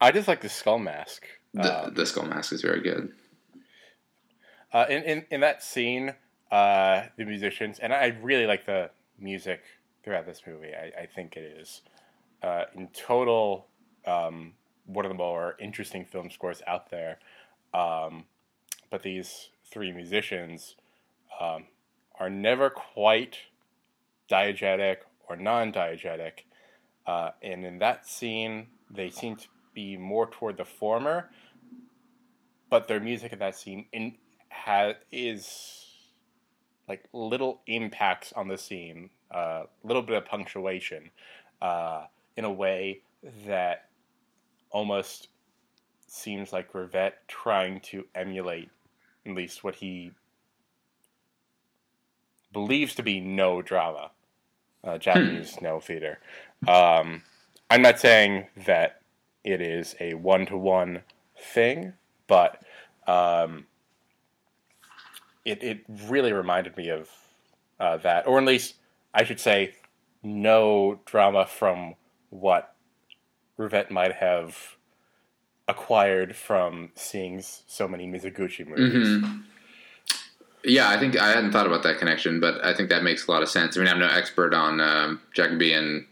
S5: I just like the skull mask.
S4: The,
S5: Um,
S4: the skull mask is very good.
S5: Uh, in, in in that scene, uh, the musicians and I really like the music throughout this movie. I, I think it is uh, in total um, one of the more interesting film scores out there. Um, but these three musicians um, are never quite diegetic or non-diegetic, uh, and in that scene, they seem to be more toward the former. But their music in that scene in has is like little impacts on the scene, a uh, little bit of punctuation, uh, in a way that almost seems like Rivette trying to emulate at least what he believes to be Noh drama, uh, Japanese Noh theater. Um, I'm not saying that it is a one to one thing, but um, it it really reminded me of uh, that, or at least I should say, Noh drama from what Rivette might have acquired from seeing so many Mizoguchi movies.
S4: Mhm. Yeah, I think I hadn't thought about that connection, but I think that makes a lot of sense. I mean, I'm no expert on um, Jacobean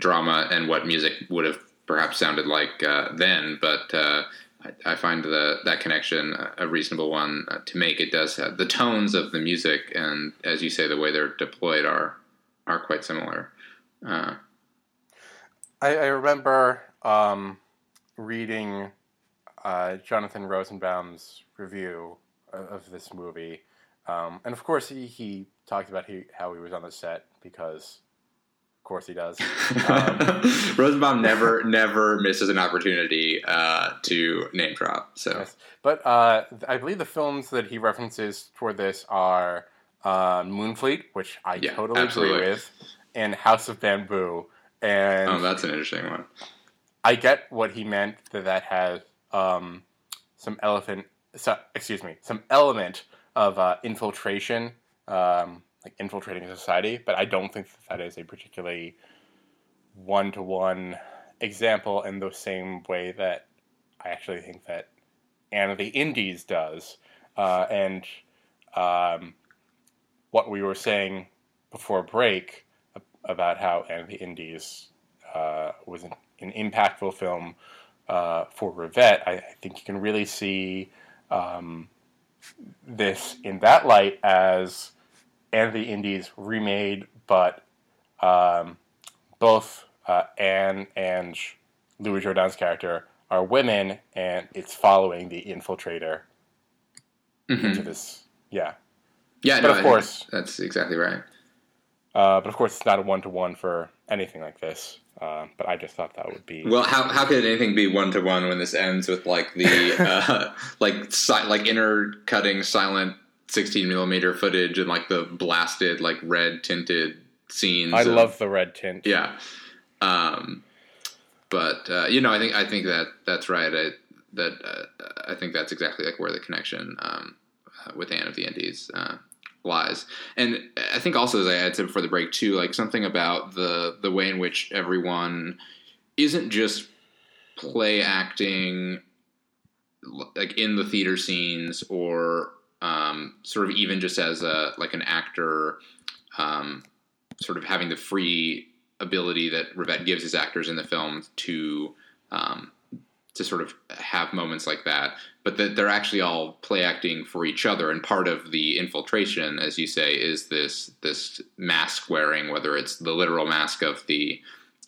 S4: drama and what music would have perhaps sounded like uh, then, but uh, I, I find the, that connection a- a reasonable one uh, to make. It does have the tones of the music, and as you say, the way they're deployed are are quite similar. Uh,
S5: I, I remember um, reading uh, Jonathan Rosenbaum's review of, of this movie, um, and of course he, he talked about he, how he was on the set because, of course, he does. Um,
S4: Rosenbaum never never misses an opportunity uh, to name drop. So
S5: Yes. But uh, I believe the films that he references for this are uh, Moonfleet, which I
S4: Yeah,
S5: totally
S4: absolutely.
S5: agree with, and House of Bamboo. And
S4: oh, that's an interesting one.
S5: I get what he meant that that has um, some elephant, so, excuse me, some element of uh, infiltration, um, like infiltrating society. But I don't think that, that is a particularly one to one example in the same way that I actually think that Anne of the Indies does. Uh, and um, what we were saying before break about how Anne of the Indies uh, was an, impactful film uh, for Rivette, I, I think you can really see um, this in that light as of the Indies remade, but um, both uh, Anne and Louis Jourdan's character are women, and it's following the infiltrator
S4: Mhm.
S5: into this. Yeah,
S4: Yeah,
S5: But
S4: no,
S5: of course-
S4: that's exactly right.
S5: uh, but of course, it's not a one to one for anything like this. Uh, but I just thought that would be
S4: Well, how how could anything be one to one when this ends with like the uh, like si- like intercutting silent sixteen millimeter footage and like the blasted like red tinted scenes?
S5: I
S4: of-
S5: love the red tint.
S4: yeah. Um, but uh, you know, I think I think that that's right. I, that uh, I think that's exactly like where the connection um, uh, with Anne of the Indies lies. And I think also, as I had said before the break too, like something about the the way in which everyone isn't just play acting like in the theater scenes or um, sort of even just as a like an actor um, sort of having the free ability that Rivette gives his actors in the film to um, to sort of have moments like that, but that they're actually all play acting for each other. And part of the infiltration, as you say, is this this mask wearing, whether it's the literal mask of the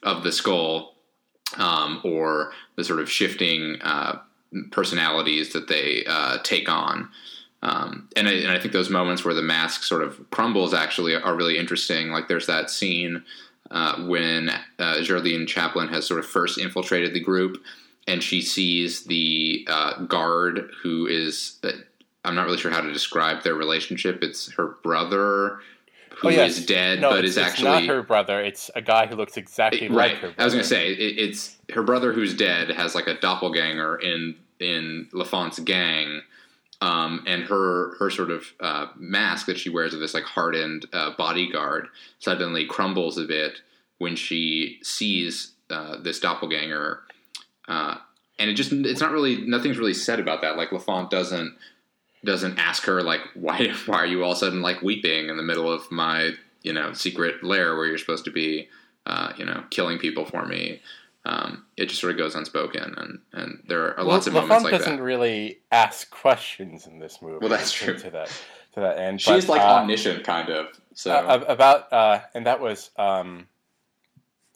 S4: of the skull um, or the sort of shifting uh, personalities that they uh, take on. Um, and, I, and I think those moments where the mask sort of crumbles actually are really interesting. Like there's that scene uh, when uh, Geraldine Chaplin has sort of first infiltrated the group, and she sees the uh, guard who is. Uh, I'm not really sure how to describe their relationship. It's her brother who
S5: Oh,
S4: is
S5: yes.
S4: dead,
S5: no,
S4: but
S5: it's,
S4: is
S5: it's
S4: actually
S5: not her brother. It's a guy who looks exactly like
S4: right.
S5: her. Brother.
S4: I was going to say it, it's her brother who's dead has like a doppelganger in in Lafont's gang, um, and her her sort of uh, mask that she wears of this like hardened uh, bodyguard suddenly crumbles a bit when she sees uh, this doppelganger, uh, and it just it's not really nothing's really said about that. Like Lafont doesn't doesn't ask her like why why are you all of a sudden like weeping in the middle of my you know secret lair where you're supposed to be uh, you know killing people for me um, it just sort of goes unspoken and and there are lots of
S5: Well,
S4: moments
S5: Lafont
S4: like
S5: doesn't
S4: that
S5: really ask questions in this movie.
S4: Well, that's true.
S5: To that, to that end,
S4: she's
S5: but,
S4: like
S5: uh,
S4: omniscient kind of so
S5: uh, about uh, and that was um,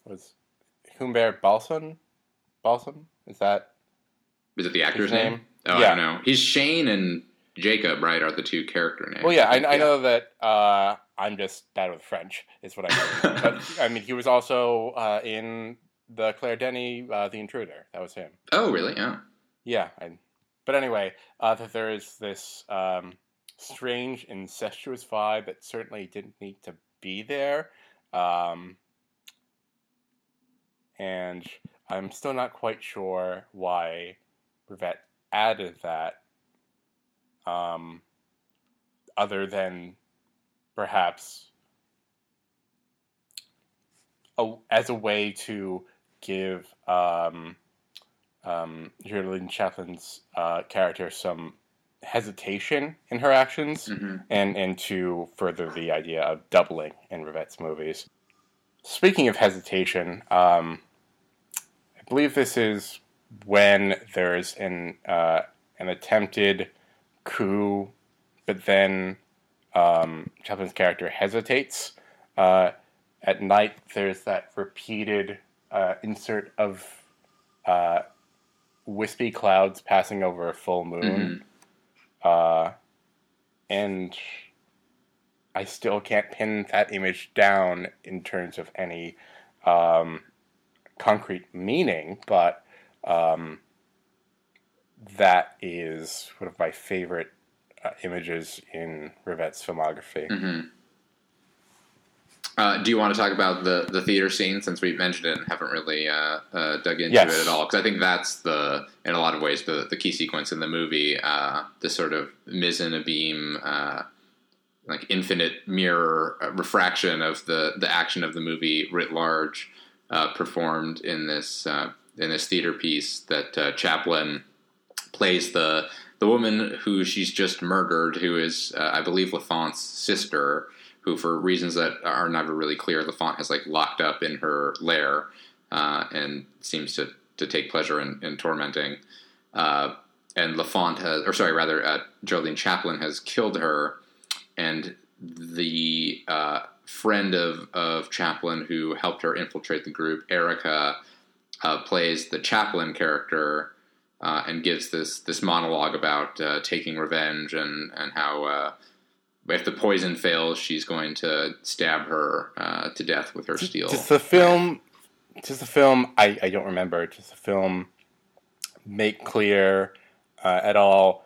S5: was Humbert Balsan. Balsan is that
S4: is it the actor's name?
S5: name?
S4: oh
S5: Yeah.
S4: I don't know he's Shane and Jacob right are the two character names
S5: Well, yeah, I, I know that uh, I'm just bad with French. Is what I know. but I mean, he was also uh, in the Claire Denis, uh, The Intruder. That was him.
S4: oh really yeah
S5: Yeah. I, but anyway, uh, that there is this um, strange incestuous vibe that certainly didn't need to be there. Um, and I'm still not quite sure why Rivette added that. Um, other than perhaps a, as a way to give um, um, Geraldine Chaplin's uh, character some hesitation in her actions,
S4: hmm
S5: and and to further the idea of doubling in Rivette's movies. Speaking of hesitation, um, I believe this is when there's an uh, an attempted coup, but then um, Chaplin's character hesitates. Uh, at night, there's that repeated uh, insert of uh, wispy clouds passing over a full moon. Uh, and I still can't pin that image down in terms of any um, concrete meaning, but um, that is one of my favorite uh, images in Rivette's filmography.
S4: hmm Uh, do you want to talk about the, the theater scene since we've mentioned it and haven't really uh, uh, dug into
S5: Yes.
S4: it at all? Because I think that's the, in a lot of ways, the, the key sequence in the movie. Uh, the sort of mise en abyme, uh, like infinite mirror uh, refraction of the, the action of the movie writ large, uh, performed in this uh, in this theater piece that uh, Chaplin plays the the woman who she's just murdered, who is uh, I believe Lafont's sister, who for reasons that are never really clear, Lafont has like locked up in her lair uh, and seems to to take pleasure in, in tormenting. Uh, and Lafont has, or sorry, rather, Geraldine Chaplin has killed her, and the friend of of Chaplin who helped her infiltrate the group, Erica, uh, plays the Chaplin character uh, and gives this this monologue about uh, taking revenge and and how uh, if the poison fails, she's going to stab her uh, to death with her steel.
S5: Does the film, does the film, I, I don't remember, does the film make clear uh, at all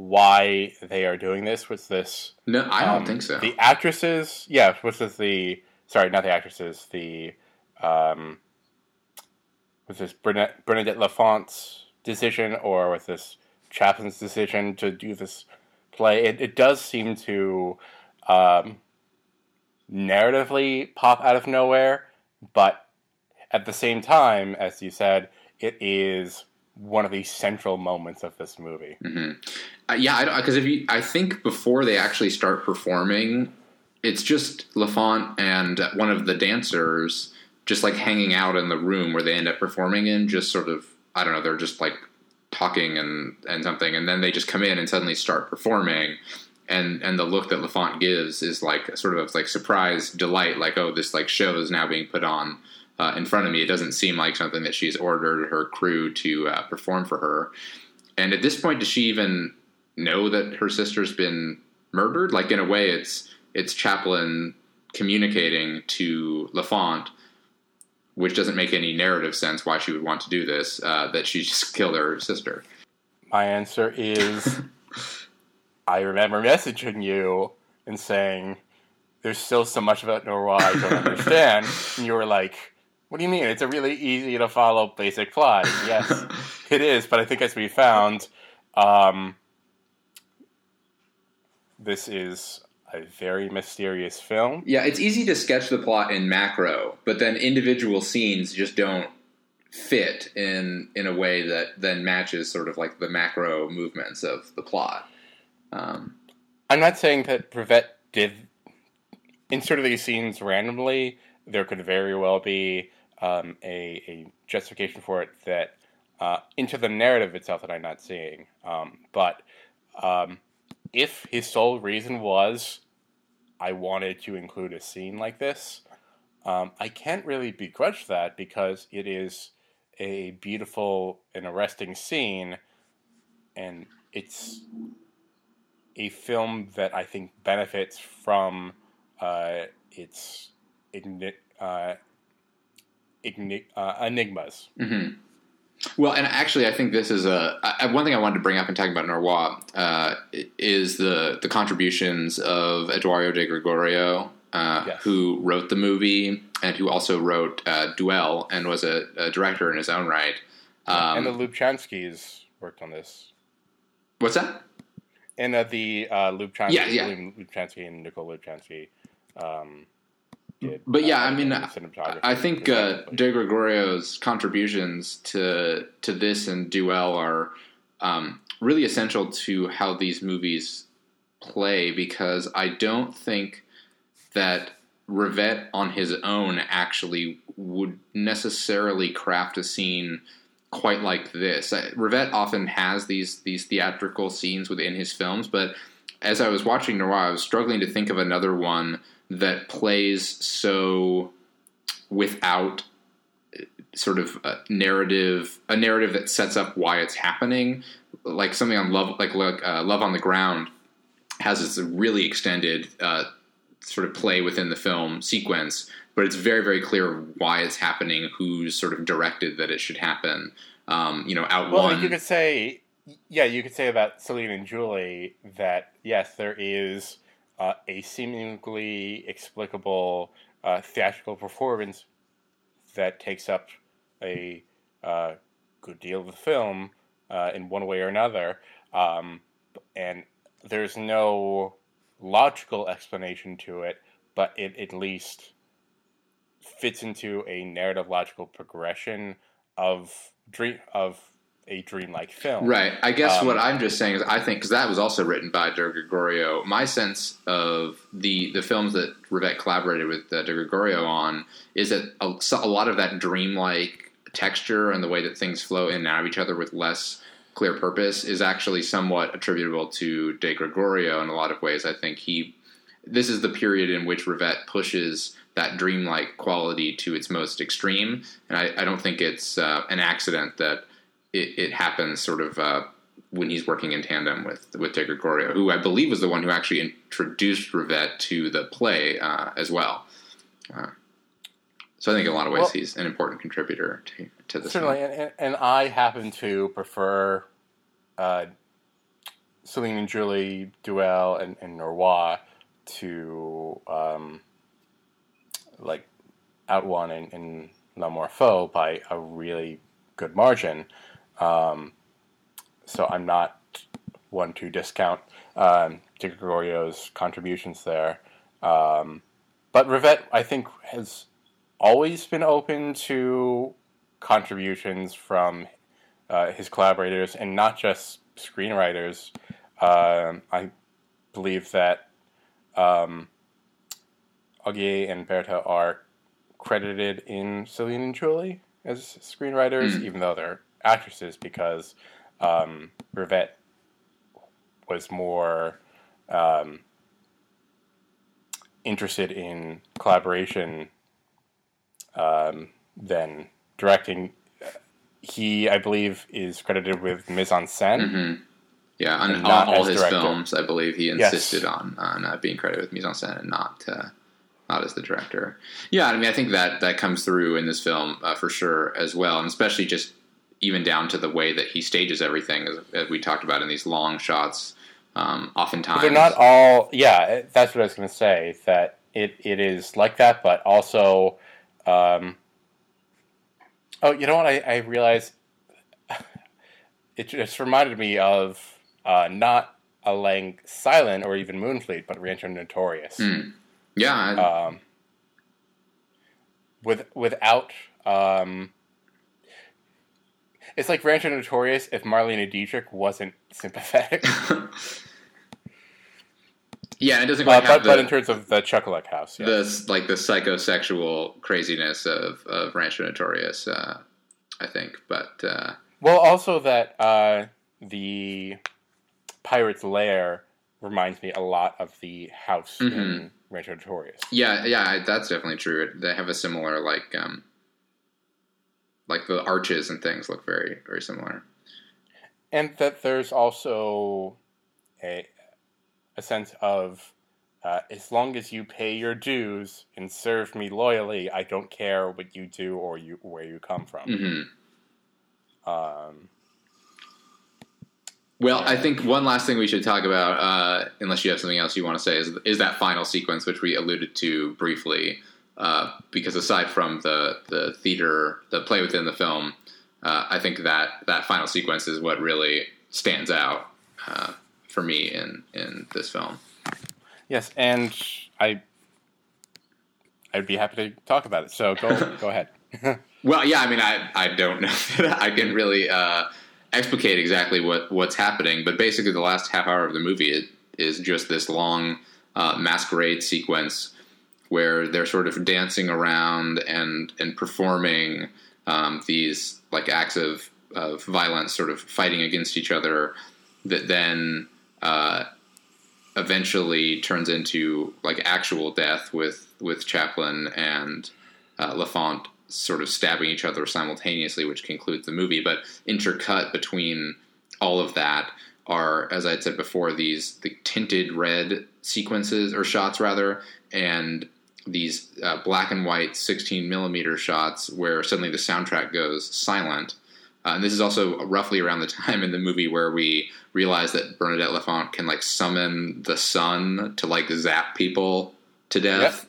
S5: why they are doing this? Was this
S4: No, I don't
S5: um,
S4: think so.
S5: The actresses, yeah, was this the sorry, not the actresses, the um, was this Bernadette, Bernadette Lafont's decision, or was this Chaplin's decision to do this play? It, it does seem to um, narratively pop out of nowhere, but at the same time, as you said, it is one of the central moments of this movie.
S4: hmm Uh, yeah, because if you, I think before they actually start performing, it's just Lafont and one of the dancers just like hanging out in the room where they end up performing in. Just sort of, I don't know, they're just like talking and and something, and then they just come in and suddenly start performing. And, and the look that Lafont gives is like sort of like surprise delight, like oh this like show is now being put on uh, in front of me. It doesn't seem like something that she's ordered her crew to uh, perform for her. And at this point, does she even know that her sister's been murdered? Like in a way, it's it's Chaplin communicating to Lafont, which doesn't make any narrative sense why she would want to do this. Uh, that she just killed her sister.
S5: My answer is I remember messaging you and saying, There's still so much about Noroît I don't understand. and you were like, What do you mean? It's a really easy to follow basic plot. Yes, it is, but I think as we found, um, this is a very mysterious film.
S4: Yeah, it's easy to sketch the plot in macro, but then individual scenes just don't fit in in a way that then matches sort of like the macro movements of the plot. Um,
S5: I'm not saying that Rivette did insert these scenes randomly. There could very well be um, a, a justification for it that uh, into the narrative itself that I'm not seeing. Um, but um, if his sole reason was I wanted to include a scene like this, um, I can't really begrudge that because it is a beautiful and arresting scene, and it's a film that I think benefits from uh, its uh, uh, enigmas.
S4: mhm. Well, and actually, I think this is a I, one thing I wanted to bring up in talking about Noroît uh, is the the contributions of Eduardo de Gregorio, uh,
S5: Yes.
S4: who wrote the movie and who also wrote uh, Duel and was a, a director in his own right. Um,
S5: and the Lubtchanskis worked on this.
S4: what's that?
S5: And uh, the uh, Lubtchansky,
S4: Yeah, yeah.
S5: Lubtchansky and Nicole Lubtchansky. Um, did,
S4: But yeah,
S5: uh,
S4: I mean, I- think uh. De Gregorio's contributions to to this and Duel are um, really essential to how these movies play because I don't think that Rivette on his own actually would necessarily craft a scene quite like this. Uh, Rivette often has these these theatrical scenes within his films, but as I was watching Noroît, I was struggling to think of another one that plays so without uh, sort of a narrative, a narrative that sets up why it's happening, like something on love, like like uh, Love on the Ground, has this really extended uh, sort of play within the film sequence, but it's very very clear why it's happening, who's sort of directed that it should happen. Um, you know, out
S5: Well,
S4: one.
S5: you could say, yeah, you could say about Celine and Julie that yes, there is uh, a seemingly explicable uh, theatrical performance that takes up a uh, good deal of the film uh, in one way or another, um, and there's no logical explanation to it, but it at least fits into a narrative logical progression of dream of a dreamlike film.
S4: Right. I guess
S5: Um,
S4: what I'm just saying is I think because that was also written by De Gregorio. My sense of the the films that Rivette collaborated with uh, De Gregorio on is that a, a lot of that dreamlike texture and the way that things flow in and out of each other with less clear purpose is actually somewhat attributable to De Gregorio in a lot of ways. I think he this is the period in which Rivette pushes that dreamlike quality to its most extreme, and I, I don't think it's uh, an accident that it, it happens sort of uh, when he's working in tandem with with De Gregorio, who I believe was the one who actually introduced Rivette to the play uh, as well. Uh, so I think in a lot of ways
S5: Well-
S4: he's an important contributor to, to this.
S5: Certainly, and, and, I happen to prefer uh, Celine and Julie, Duel, and, and Noroît to um, like Out One and, and L'Amour fou by a really good margin. Um, so I'm not one to discount um, Gregorio's contributions there. Um, but Rivette, I think, has always been open to contributions from uh, his collaborators and not just screenwriters. Um, I believe that um, Ogier and Berto are credited in Celine and Julie as screenwriters,
S4: Mm.
S5: even though they're actresses, because um, Rivette was more um, interested in collaboration um, than directing. He, I believe, is credited with mise en scène.
S4: hmm Yeah, on, on all his
S5: director.
S4: films, I believe he
S5: Yes.
S4: insisted on on uh, being credited with mise en scène and not uh, not as the director. Yeah, I mean, I think that that comes through in this film uh, for sure as well, and especially just even down to the way that he stages everything, as, as we talked about in these long shots. Um, oftentimes,
S5: But they're not all. Yeah, that's what I was going to say. That it, it is like that, but also. Um, oh, you know what? I, I realized it just reminded me of uh, not a Lang Silent or even Moonfleet, but Rancho Notorious.
S4: Hmm. Yeah, I-
S5: Um, with without. Um, it's like Rancho Notorious if Marlene Dietrich wasn't sympathetic.
S4: yeah, it doesn't
S5: Uh,
S4: have
S5: but, but in terms of the Chuck-a-Luck House, yeah.
S4: the like the psychosexual craziness of of Rancho Notorious. Uh, I think, but uh,
S5: well, also that uh, the Pirate's Lair reminds me a lot of the house in
S4: Mhm.
S5: Rancho Notorious.
S4: yeah, yeah, that's definitely true. They have a similar like um, like the arches and things look very very similar.
S5: And that there's also a, a sense of uh, as long as you pay your dues and serve me loyally, I don't care what you do or you where you come from.
S4: hmm
S5: Um,
S4: Well, I think one last thing we should talk about, uh, unless you have something else you want to say, is is that final sequence which we alluded to briefly. Uh, because aside from the the theater, the play within the film, uh, I think that that final sequence is what really stands out uh, for me in in this film.
S5: yes, and I I'd be happy to talk about it. So go go ahead.
S4: Well, yeah, I mean, I I don't know that I can really uh, explicate exactly what what's happening, but basically, the last half hour of the movie it, is just this long uh, masquerade sequence where they're sort of dancing around and and performing um, these like acts of of violence, sort of fighting against each other, that then uh, eventually turns into like actual death with with Chaplin and uh, Lafont sort of stabbing each other simultaneously, which concludes the movie. But intercut between all of that are, as I had said before, these the tinted red sequences or shots rather, and these uh, black and white 16 millimeter shots where suddenly the soundtrack goes silent. Uh, and this is also roughly around the time in the movie where we realize that Bernadette Lafont can like summon the sun to like zap people to death.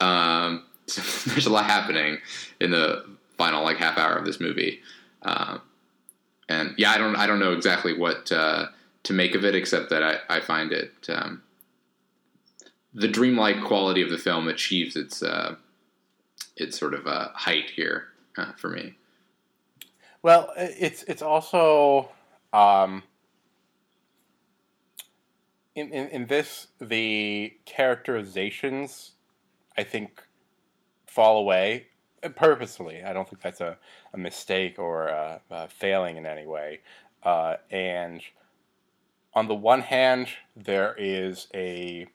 S4: Um, so there's a lot happening in the final like half hour of this movie, uh, and yeah, I don't I don't know exactly what uh, to make of it except that I, I find it um, the dreamlike quality of the film achieves its uh, its sort of uh, height here uh, for me.
S5: Well, it's it's also um, in, in in this the characterizations I think fall away purposefully. I don't think that's a, a mistake or a, a failing in any way. Uh, and on the one hand, there is a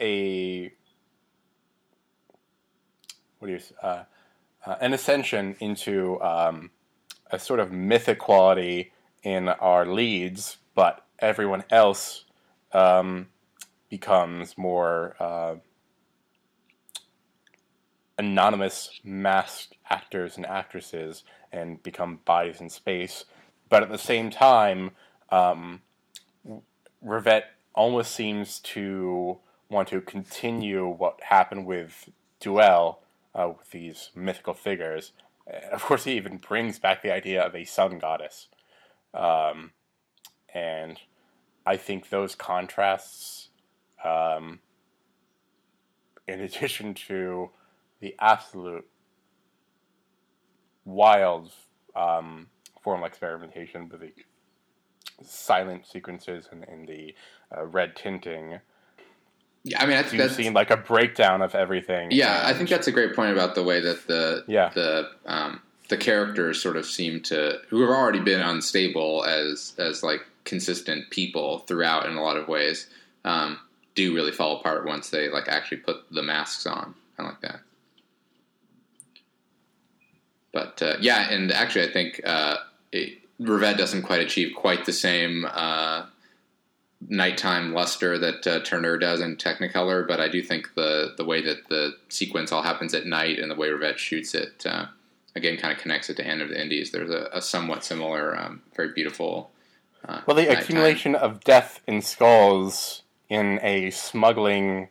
S5: a what do you uh, uh, an ascension into um, a sort of mythic quality in our leads, but everyone else um, becomes more uh, anonymous masked actors and actresses and become bodies in space. But at the same time, um, Rivette almost seems to want to continue what happened with Duel uh, with these mythical figures. Of course, he even brings back the idea of a sun goddess. Um, and I think those contrasts, um, in addition to the absolute wild um, formal experimentation with the silent sequences and, and the uh, red tinting,
S4: Yeah, I mean, I think that's
S5: seem like a breakdown of everything.
S4: yeah, I think that's a great point about the way that the
S5: Yeah.
S4: the um, the characters sort of seem to who have already been unstable as as like consistent people throughout in a lot of ways um, do really fall apart once they like actually put the masks on. kind of like that. But uh, yeah, and actually, I think uh, it, Rivette doesn't quite achieve quite the same uh, nighttime luster that uh, Tourneur does in Technicolor. But I do think the the way that the sequence all happens at night and the way Rivette shoots it uh, again kind of connects it to Anne of the Indies. There's a, a somewhat similar, um, very beautiful. Uh,
S5: Well, the
S4: nighttime.
S5: accumulation of death in skulls in a smuggling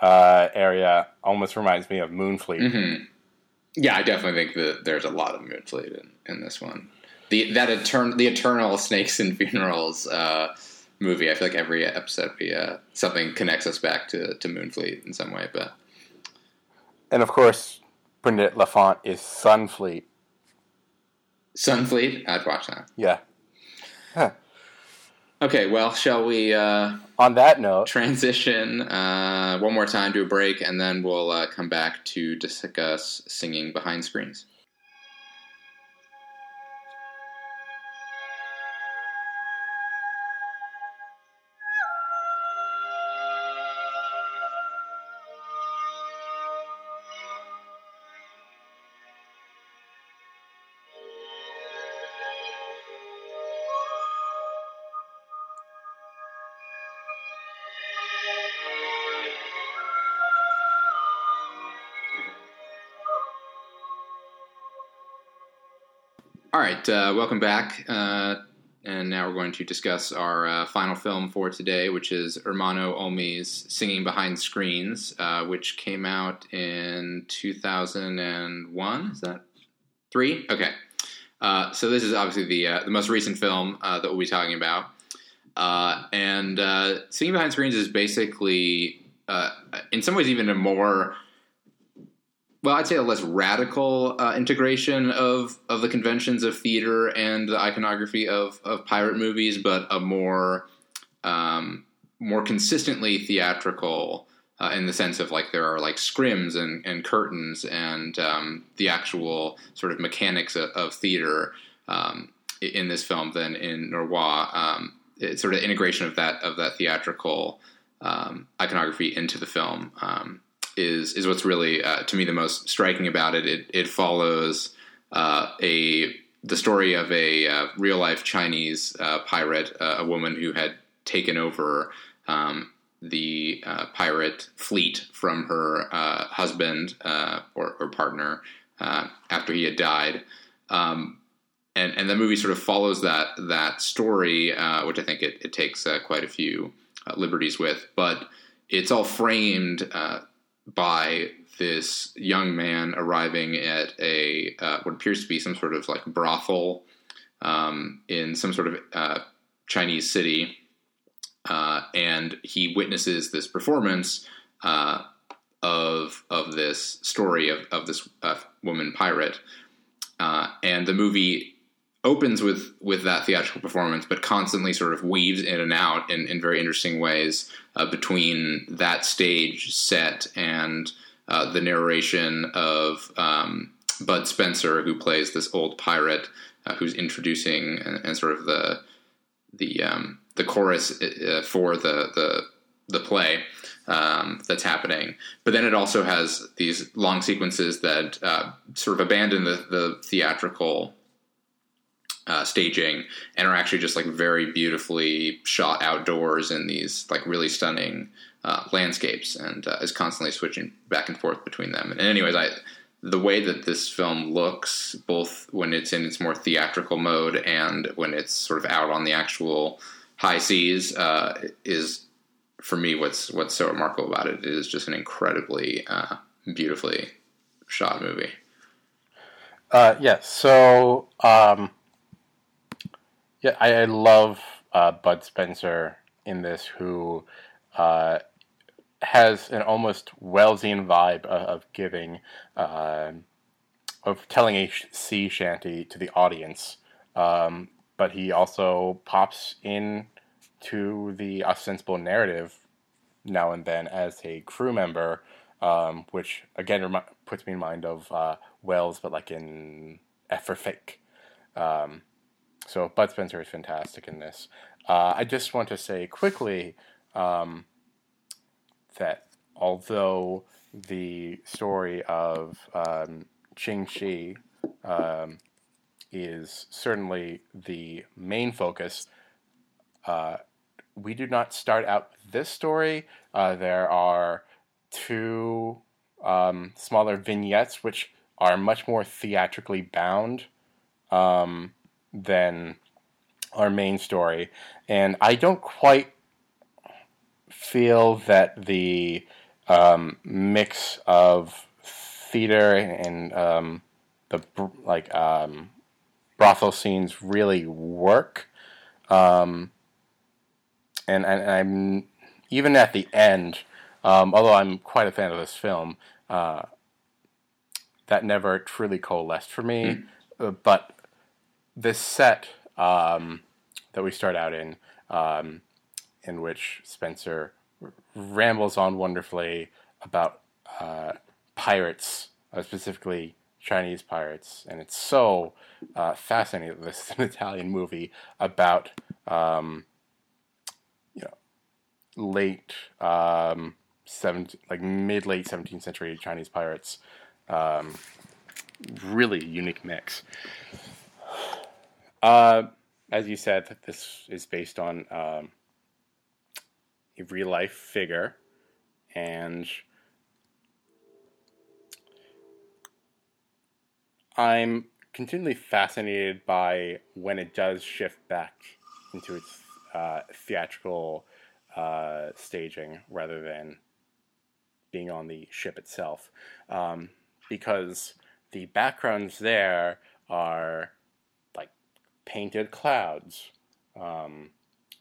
S5: uh, area almost reminds me of Moonfleet.
S4: hmm Yeah, I definitely think that there's a lot of Moonfleet in, in this one. The that etern- the eternal snakes and funerals uh, movie. I feel like every episode we uh, something connects us back to to Moonfleet in some way. But
S5: And of course, Bernadette Lafont is Sunfleet.
S4: Sunfleet, I'd watch that.
S5: Yeah.
S4: Okay, well, shall we uh,
S5: On that note,
S4: transition uh, one more time to a break, and then we'll uh, come back to discuss singing behind screens. All right, uh, welcome back. Uh, and now we're going to discuss our uh, final film for today, which is Ermanno Olmi's Singing Behind Screens, uh, which came out in 2001. Is that three? Okay. Uh, so this is obviously the uh, the most recent film that we'll be talking about. And Singing Behind Screens is basically, in some ways, even a more well, I'd say a less radical uh, integration of of the conventions of theater and the iconography of of pirate movies, but a more um, more consistently theatrical uh, in the sense of like there are like scrims and, and curtains and um, the actual sort of mechanics of, of theater um, in this film than in Noroît. Um, it's sort of integration of that of that theatrical um, iconography into the film. Is is what's really uh, to me the most striking about it. It, it follows uh, a the story of a uh, real life Chinese uh, pirate, uh, a woman who had taken over um, the uh, pirate fleet from her husband or, or, partner after he had died. Um, and, and the movie sort of follows that that story, which I think it, it takes quite a few liberties with, but it's all framed by this young man arriving at a uh, what appears to be some sort of like brothel um, in some sort of uh, Chinese city, uh, and he witnesses this performance uh, of of this story of of this uh, woman pirate, uh, and the movie opens with with that theatrical performance, but constantly sort of weaves in and out in, in very interesting ways uh, between that stage set and uh, the narration of um, Bud Spencer, who plays this old pirate uh, who's introducing and, and, sort of the the um, the chorus uh, for the the the play um, that's happening. But then it also has these long sequences that uh, sort of abandon the, the theatrical uh, staging and are actually just like very beautifully shot outdoors in these like really stunning uh, landscapes and uh, is constantly switching back and forth between them. And anyways, I the way that this film looks, both when it's in its more theatrical mode and when it's sort of out on the actual high seas, uh, is for me what's what's so remarkable about it. It is just an incredibly uh, beautifully shot movie.
S5: Uh, yes. So. Um yeah, I, I love uh, Bud Spencer in this, who uh, has an almost Wellesian vibe of, of giving, uh, of telling a sea shanty to the audience. Um, but he also pops in to the ostensible narrative now and then as a crew member, um, which again remi- puts me in mind of uh, Welles, but like in F for Fake. Um, so Bud Spencer is fantastic in this. Uh, I just want to say quickly um, that although the story of um, Ching Shi um, is certainly the main focus, uh, we do not start out this story. Uh, there are two um, smaller vignettes which are much more theatrically bound. Um, than our main story. And I don't quite feel that the um, mix of theater and um, the like um, brothel scenes really work. Um, and, and I'm even at the end, um, although I'm quite a fan of this film, uh, that never truly coalesced for me. Mm. Uh, but this set um, that we start out in, um, in which Spencer rambles on wonderfully about uh, pirates, uh, specifically Chinese pirates, and it's so uh, fascinating that this is an Italian movie about um, you know late um, 17, like mid late 17th century Chinese pirates. Um, really unique mix. Uh, as you said, this is based on um, a real life figure, and I'm continually fascinated by when it does shift back into its uh, theatrical uh, staging rather than being on the ship itself, um, because the backgrounds there are painted clouds um,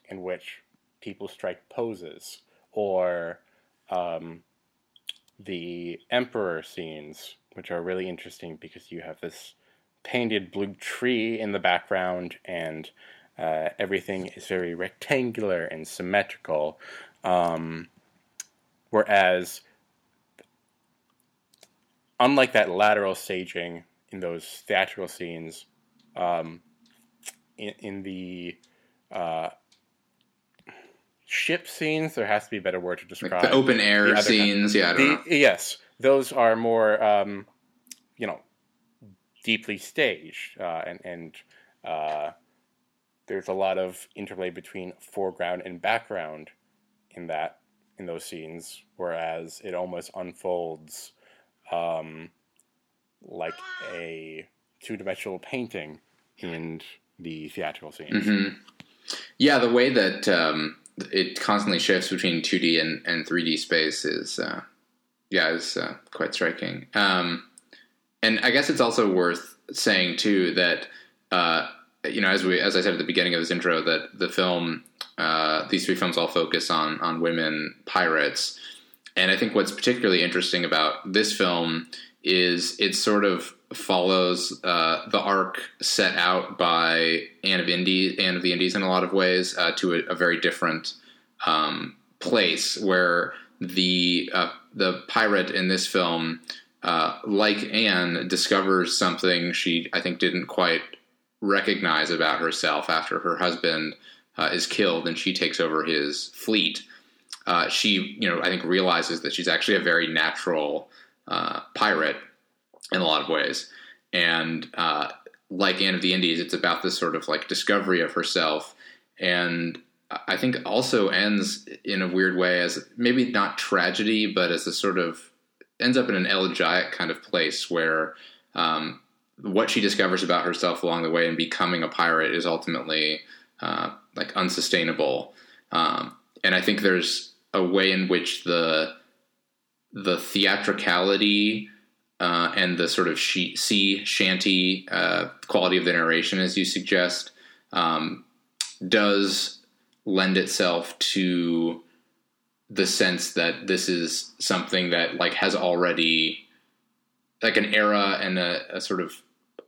S5: in which people strike poses, or um, the emperor scenes, which are really interesting because you have this painted blue tree in the background and uh, everything is very rectangular and symmetrical. Um, whereas, unlike that lateral staging in those theatrical scenes, um, in, in the uh, ship scenes, there has to be a better word to describe
S4: Like the open air
S5: the
S4: scenes. yeah, I don't
S5: the,
S4: know.
S5: yes, those are more, um, you know, deeply staged, uh, and and uh, there's a lot of interplay between foreground and background in that in those scenes, whereas it almost unfolds um, like a two-dimensional painting in the theatrical scenes.
S4: hmm Yeah, the way that um, it constantly shifts between 2D and, and 3D space is, uh, yeah, is uh, quite striking. Um, and I guess it's also worth saying too that, uh, you know, as we as I said at the beginning of this intro, that the film, uh, these three films all focus on on women pirates. And I think what's particularly interesting about this film is it sort of follows uh, the arc set out by Anne of Indies, Anne of the Indies in a lot of ways, uh, to a, a very different um, place where the uh, the pirate in this film, uh, like Anne, discovers something she I think didn't quite recognize about herself after her husband uh, is killed and she takes over his fleet. Uh, she, you know, I think realizes that she's actually a very natural uh, pirate in a lot of ways. And uh, like Anne of the Indies, it's about this sort of like discovery of herself. And I think also ends in a weird way as maybe not tragedy, but as a sort of ends up in an elegiac kind of place where um, what she discovers about herself along the way and becoming a pirate is ultimately uh, like unsustainable. Um, and I think there's a way in which the the theatricality uh, and the sort of sea shanty uh, quality of the narration, as you suggest, um, does lend itself to the sense that this is something that like has already like an era and a, a sort of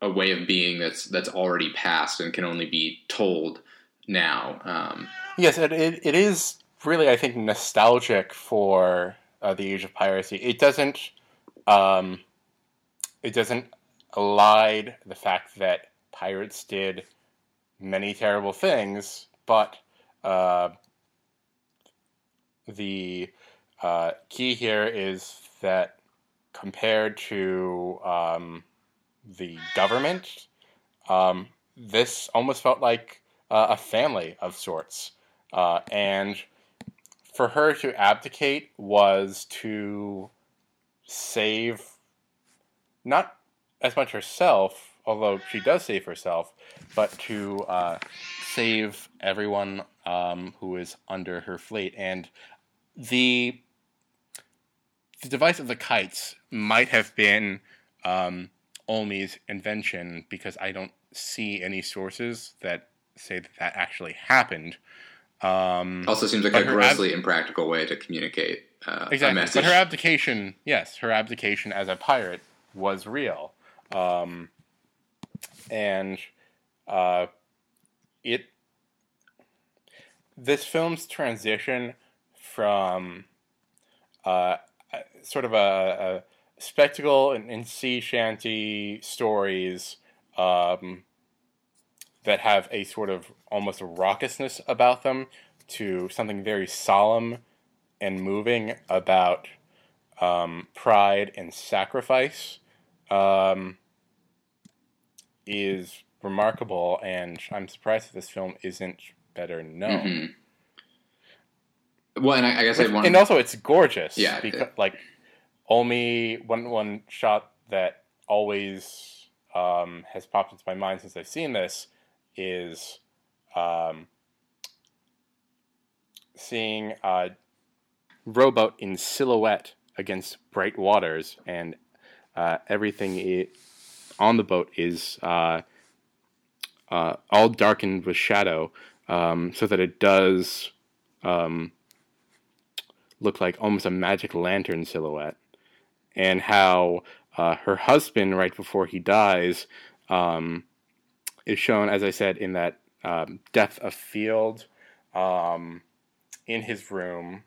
S4: a way of being that's that's already passed and can only be told now. Um,
S5: Yes, it, it, it is really, I think, nostalgic for uh, the age of piracy. It doesn't, um, it doesn't elide the fact that pirates did many terrible things, but uh, the uh, key here is that compared to um, the government, um, this almost felt like uh, a family of sorts. Uh, and for her to abdicate was to save not as much herself, although she does save herself, but to uh, save everyone um, who is under her fleet. And the the device of the kites might have been um, Olmi's invention because I don't see any sources that say that that actually happened. Um,
S4: also, seems like a grossly impractical way to communicate uh, a
S5: exactly,
S4: message.
S5: but her abdication, yes, her abdication as a pirate was real, um, and uh, it. This film's transition from uh, sort of a, a spectacle and, and sea shanty stories um, that have a sort of almost raucousness about them to something very solemn and moving about um, pride and sacrifice um, is remarkable, and I'm surprised that this film isn't better known.
S4: Mhm. Well, and I, I guess I want
S5: And also, it's gorgeous.
S4: Yeah,
S5: because
S4: it-
S5: like Olmi, one one shot that always um, has popped into my mind since I've seen this is um, seeing a rowboat in silhouette against bright waters, and uh, everything i on the boat is uh, uh, all darkened with shadow, um, so that it does um, look like almost a magic lantern silhouette. And how uh, her husband, right before he dies, um, is shown, as I said, in that um, depth of field um, in his room.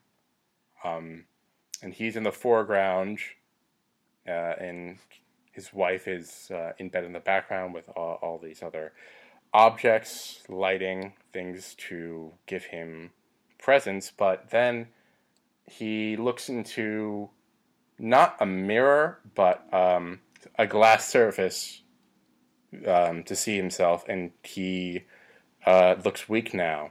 S5: Um, and he's in the foreground, uh, and his wife is uh, in bed in the background with all, all these other objects, lighting, things to give him presence. But then he looks into not a mirror, but um, a glass surface um, to see himself, and he uh, looks weak now.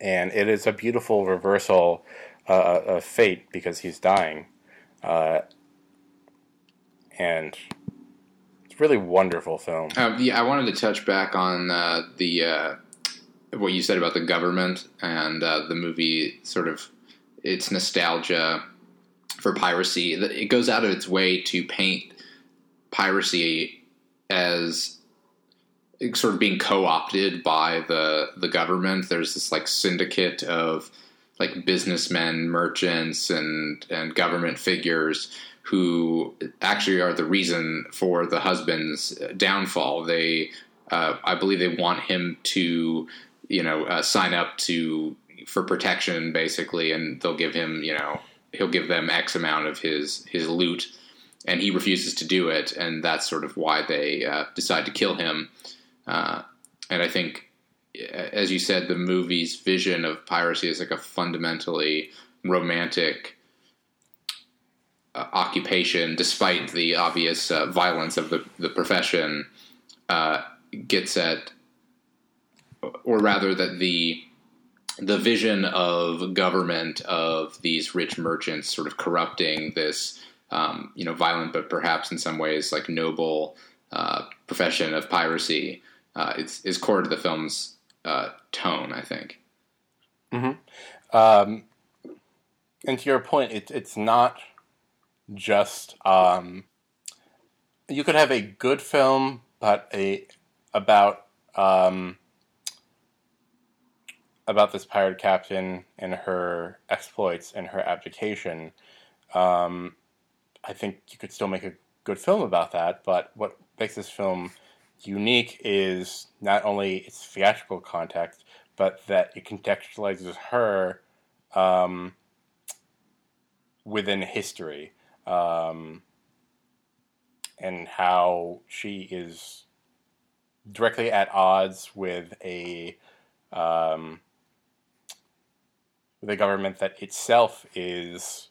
S5: And it is a beautiful reversal uh, of fate because he's dying. Uh, and it's really wonderful film.
S4: Uh, yeah, I wanted to touch back on uh, the uh, what you said about the government and uh, the movie. Sort of its nostalgia for piracy. It goes out of its way to paint piracy as sort of being co-opted by the the government. There's this like syndicate of like businessmen, merchants, and and government figures who actually are the reason for the husband's downfall. They, uh, I believe, they want him to, you know, uh, sign up to for protection, basically, and they'll give him, you know, he'll give them X amount of his his loot, and he refuses to do it, and that's sort of why they uh, decide to kill him. Uh, and I think, as you said, the movie's vision of piracy is like a fundamentally romantic uh, occupation, despite the obvious uh, violence of the, the profession, uh, gets at, or rather, that the the vision of government of these rich merchants sort of corrupting this, um, you know, violent but perhaps in some ways like noble uh, profession of piracy uh, is, is core to the film's uh, tone. I think.
S5: Mm-hmm. Um, and to your point, it, it's not just um, you could have a good film, but a about um, about this pirate captain and her exploits and her abdication. Um, I think you could still make a good film about that. But what makes this film unique is not only its theatrical context, but that it contextualizes her um, within history um, and how she is directly at odds with a um, with a government that itself is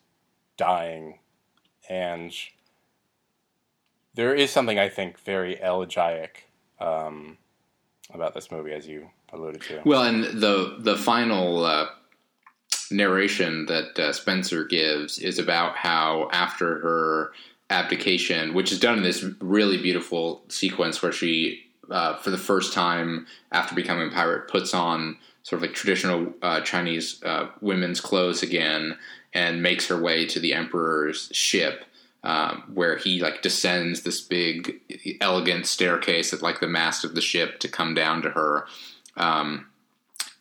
S5: dying, and there is something I think very elegiac um, about this movie, as you alluded to.
S4: Well, and the the final uh, narration that uh, Spencer gives is about how after her abdication, which is done in this really beautiful sequence where she, uh, for the first time after becoming a pirate, puts on sort of like traditional uh, Chinese uh, women's clothes again and makes her way to the emperor's ship. Um, where he like descends this big, elegant staircase at like the mast of the ship to come down to her. Um,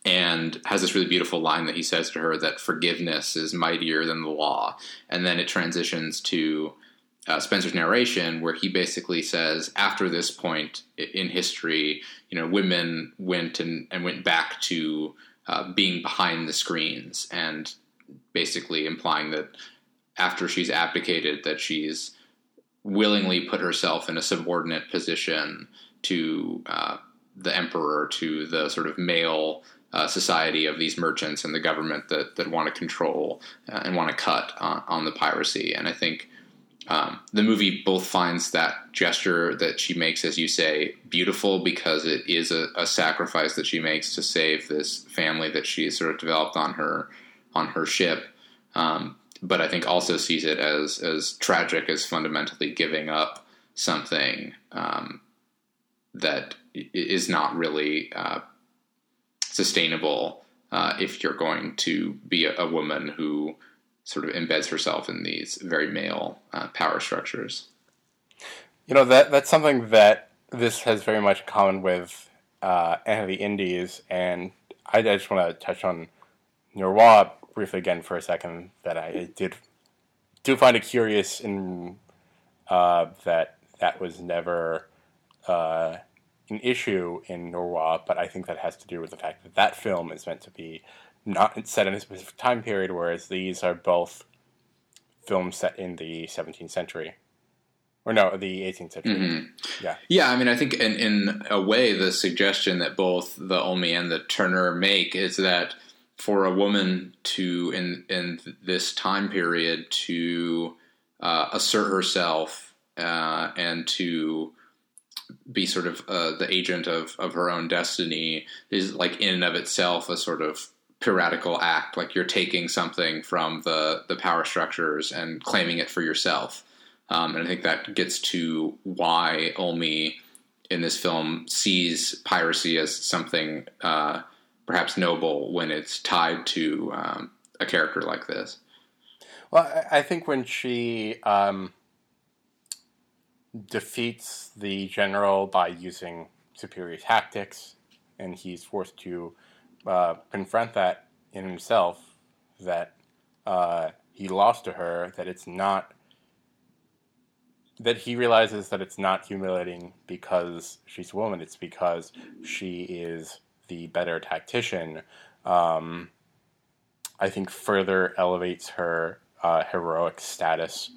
S4: and has this really beautiful line that he says to her that forgiveness is mightier than the law. And then it transitions to uh, Spencer's narration, where he basically says, after this point in history, you know, women went and, and went back to uh, being behind the screens, and basically implying that after she's abdicated, that she's willingly put herself in a subordinate position to uh, the emperor, to the sort of male uh, society of these merchants and the government that, that want to control uh, and want to cut on, on, the piracy. And I think um, the movie both finds that gesture that she makes, as you say, beautiful because it is a, a sacrifice that she makes to save this family that she sort of developed on her on her ship. Um, but I think also sees it as as tragic as fundamentally giving up something um, that is not really uh, sustainable uh, if you're going to be a, a woman who sort of embeds herself in these very male uh, power structures.
S5: You know that that's something that this has very much in common with uh, Anne of the Indies, and I, I just want to touch on Noroît briefly again for a second. That I did do find it curious in uh, that that was never uh, an issue in Noroît, but I think that has to do with the fact that that film is meant to be not set in a specific time period, whereas these are both films set in the 17th century. Or no, the 18th century.
S4: Mhm.
S5: Yeah.
S4: Yeah, I mean, I think in, in a way, the suggestion that both the Olmi and the Tourneur make is that for a woman to, in in this time period, to uh, assert herself uh, and to be sort of uh, the agent of, of her own destiny is like in and of itself a sort of piratical act. Like you're taking something from the the power structures and claiming it for yourself. Um, and I think that gets to why Olmi in this film sees piracy as something uh, perhaps noble when it's tied to um, a character like this.
S5: Well, I think when she um, defeats the general by using superior tactics, and he's forced to uh, confront that in himself, that uh, he lost to her, that it's not. That he realizes that it's not humiliating because she's a woman, it's because she is the better tactician. Um, I think further elevates her uh, heroic status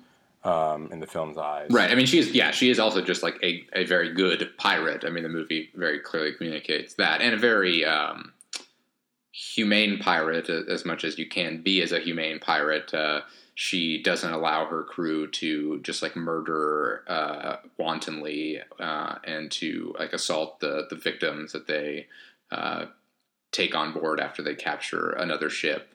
S5: um, in the film's eyes.
S4: Right. I mean, she's yeah, she is also just like a, a very good pirate. I mean, the movie very clearly communicates that, and a very um, humane pirate, as much as you can be as a humane pirate. Uh, she doesn't allow her crew to just like murder uh, wantonly uh, and to like assault the the victims that they uh, take on board after they capture another ship.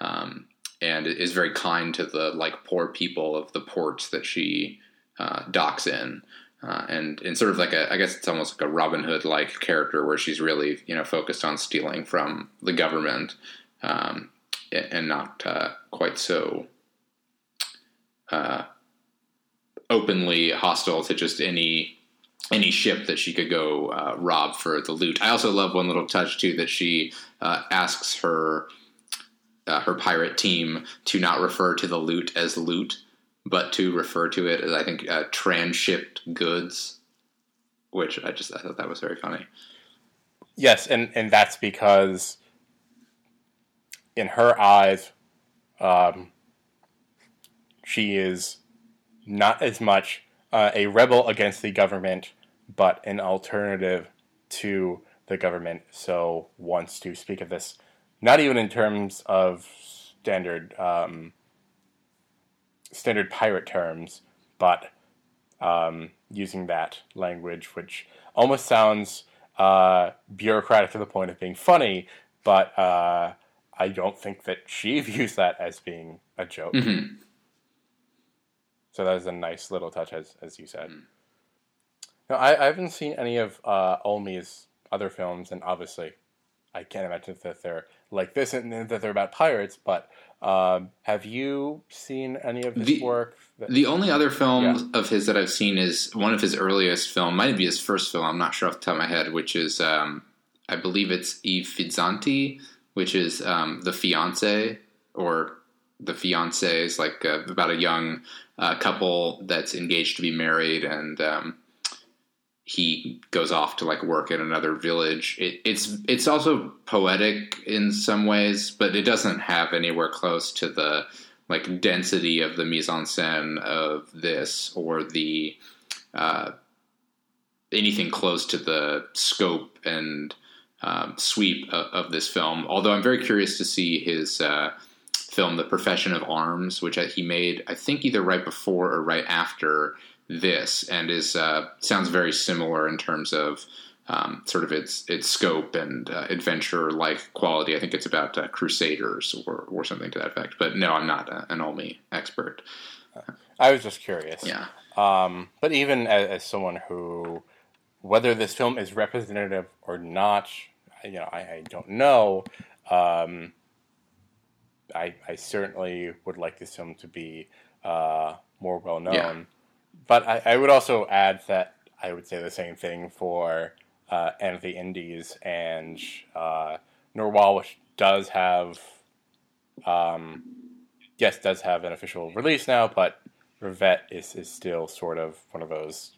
S4: Um, and is very kind to the like poor people of the ports that she uh, docks in, uh, and and sort of like a I guess it's almost like a Robin Hood like character where she's really you know focused on stealing from the government, um, and not uh, quite so uh, openly hostile to just any any ship that she could go uh, rob for the loot. I also love one little touch too that she uh, asks her uh, her pirate team to not refer to the loot as loot, but to refer to it as I think uh, transshipped goods, which I just I thought that was very funny.
S5: Yes, and, and that's because in her eyes, um, she is not as much uh, a rebel against the government, but an alternative to the government. So wants to speak of this, not even in terms of standard um, standard pirate terms, but um, using that language, which almost sounds uh, bureaucratic to the point of being funny, but uh, I don't think that she views that as being a joke.
S4: Mhm.
S5: So that was a nice little touch, as as you said.
S4: Mm.
S5: No, I, I haven't seen any of uh, Olmi's other films, and obviously, I can't imagine that they're like this and that they're about pirates. But um, have you seen any of his
S4: The-
S5: work? That,
S4: The only other film of his that I've seen is one of his earliest film, might be his first film. I'm not sure off the top of my head, which is um, I believe it's I fidanzati, which is um, the fiance or the fiance is like uh, about a young uh, couple that's engaged to be married and um, he goes off to like work in another village. It, it's it's also poetic in some ways, but it doesn't have anywhere close to the like density of the mise en scène of this or the uh, anything close to the scope and um, sweep of, of this film. Although I'm very curious to see his uh, film, The Profession of Arms, which he made, I think, either right before or right after this, and is uh, sounds very similar in terms of um, sort of its its scope and uh, adventure like quality. I think it's about uh, Crusaders or or something to that effect. But no, I'm not a, an Olmi expert.
S5: I was just curious.
S4: Yeah.
S5: Um, but even as, as someone who, whether this film is representative or not, you know, I, I don't know. Um, I, I certainly would like this film to be uh, more well known.
S4: Yeah.
S5: But I, I would also add that I would say the same thing for uh, Anne of the Indies and uh, Noroît, which does have, um, yes, does have an official release now, but Rivette is, is still sort of one of those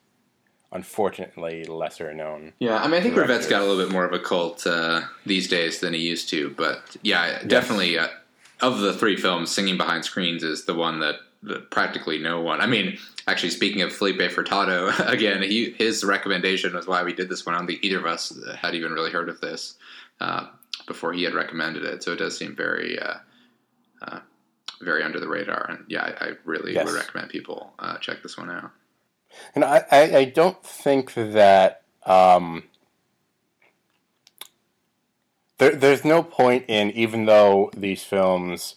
S5: unfortunately lesser known.
S4: Yeah, I mean, I think
S5: Directors.
S4: Rivette's got a little bit more of a cult uh, these days than he used to. But yeah, definitely uh, of the three films, Singing Behind Screens is the one that, that practically no one. I mean, actually, speaking of Filipe Furtado, again, he, his recommendation was why we did this one. I don't think either of us had even really heard of this uh, before he had recommended it. So it does seem very. Uh, uh, very under the radar, and yeah, I, I really
S5: Yes.
S4: would recommend people uh, check this one out.
S5: And I, I, I don't think that um, there, there's no point in, even though these films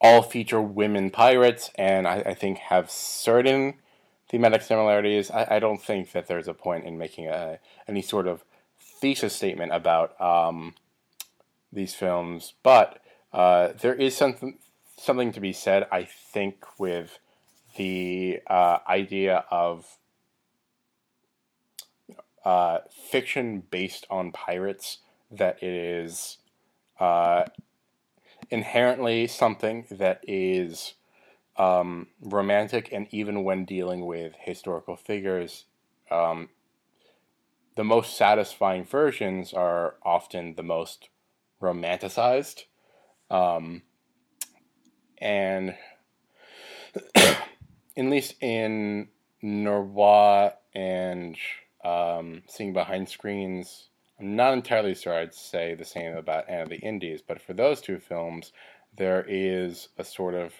S5: all feature women pirates and I, I think have certain thematic similarities, I, I don't think that there's a point in making a, any sort of thesis statement about um, these films. But uh, there is something something to be said, I think, with the uh, idea of uh, fiction based on pirates that it is uh, inherently something that is um, romantic, and even when dealing with historical figures, um, the most satisfying versions are often the most romanticized. Um, and at least in Noroît and um, singing behind screens, I'm not entirely sure I'd say the same about Anne of the Indies, but for those two films, there is a sort of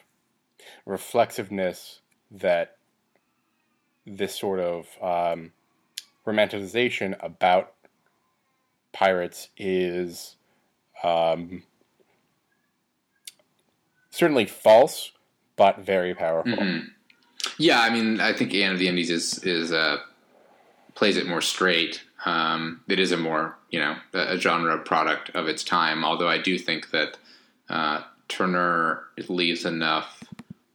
S5: reflexiveness that this sort of um, romanticization about pirates is um, certainly false, but very powerful.
S4: Mhm. Yeah, I mean, I think Anne of the Indies is is uh, plays it more straight. Um, it is a more you know a, genre product of its time. Although I do think that uh, Tourneur leaves enough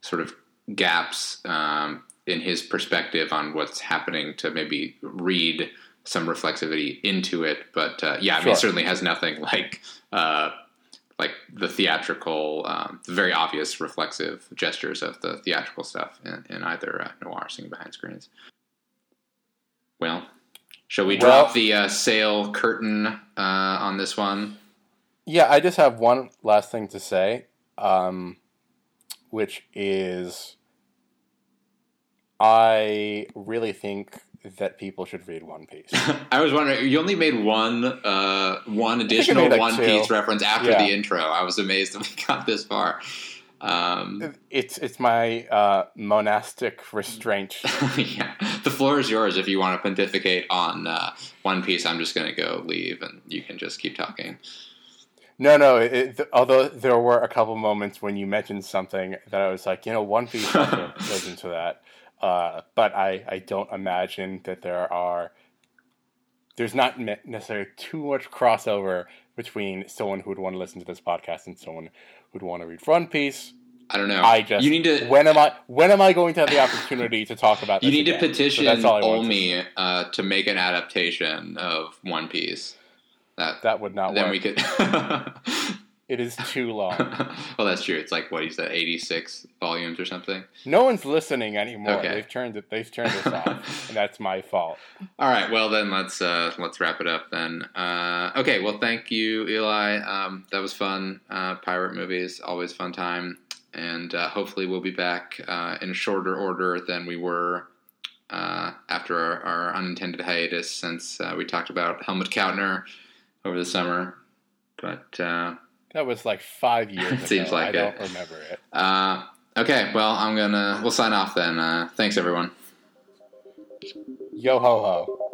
S4: sort of gaps um, in his perspective on what's happening to maybe read some reflexivity into it. But uh, yeah, I mean,
S5: Sure.
S4: it certainly has nothing like. Uh, like the theatrical, um, the very obvious reflexive gestures of the theatrical stuff in, in either uh, Noroît singing behind screens. Well, shall we
S5: Well-
S4: drop the uh, sale curtain uh, on this one?
S5: Yeah, I just have one last thing to say, um, which is I really think that people should read One Piece.
S4: I was wondering, you only made one uh, one additional
S5: like,
S4: One
S5: two.
S4: Piece reference after
S5: Yeah.
S4: the intro. I was amazed that we got this far. Um,
S5: it's it's my uh, monastic restraint.
S4: yeah, the floor is yours if you want to pontificate on uh, One Piece. I'm just going to go leave, and you can just keep talking.
S5: No, no. It, th- although there were a couple moments when you mentioned something that I was like, you know, One Piece goes into that. Uh, but I, I don't imagine that there are. There's not necessarily too much crossover between someone who would want to listen to this podcast and someone who'd want to read One Piece.
S4: I don't know.
S5: I just
S4: you need to
S5: when am I when am I going to have the opportunity to talk about
S4: you
S5: this
S4: need to
S5: again? So
S4: petition
S5: that's all I want to
S4: Olmi uh, to make an adaptation of One Piece. That,
S5: That would not
S4: then
S5: work.
S4: we could.
S5: It is too long.
S4: well, that's true. It's like what he said, eighty six volumes or something.
S5: No one's listening anymore.
S4: Okay.
S5: They've turned it. They've turned us off, and that's my fault.
S4: All right. Well, then let's uh, let's wrap it up. Then. Uh, okay. Well, thank you, Eli. Um, that was fun. Uh, pirate movies, always fun time. And uh, hopefully, we'll be back uh, in a shorter order than we were uh, after our, our unintended hiatus, since uh, we talked about Helmut Kautner over the summer. But uh,
S5: That was like five years ago.
S4: Seems like
S5: I
S4: it.
S5: don't remember it.
S4: uh, okay. Well, I'm gonna we'll sign off then. Uh, thanks, everyone.
S5: Yo ho ho.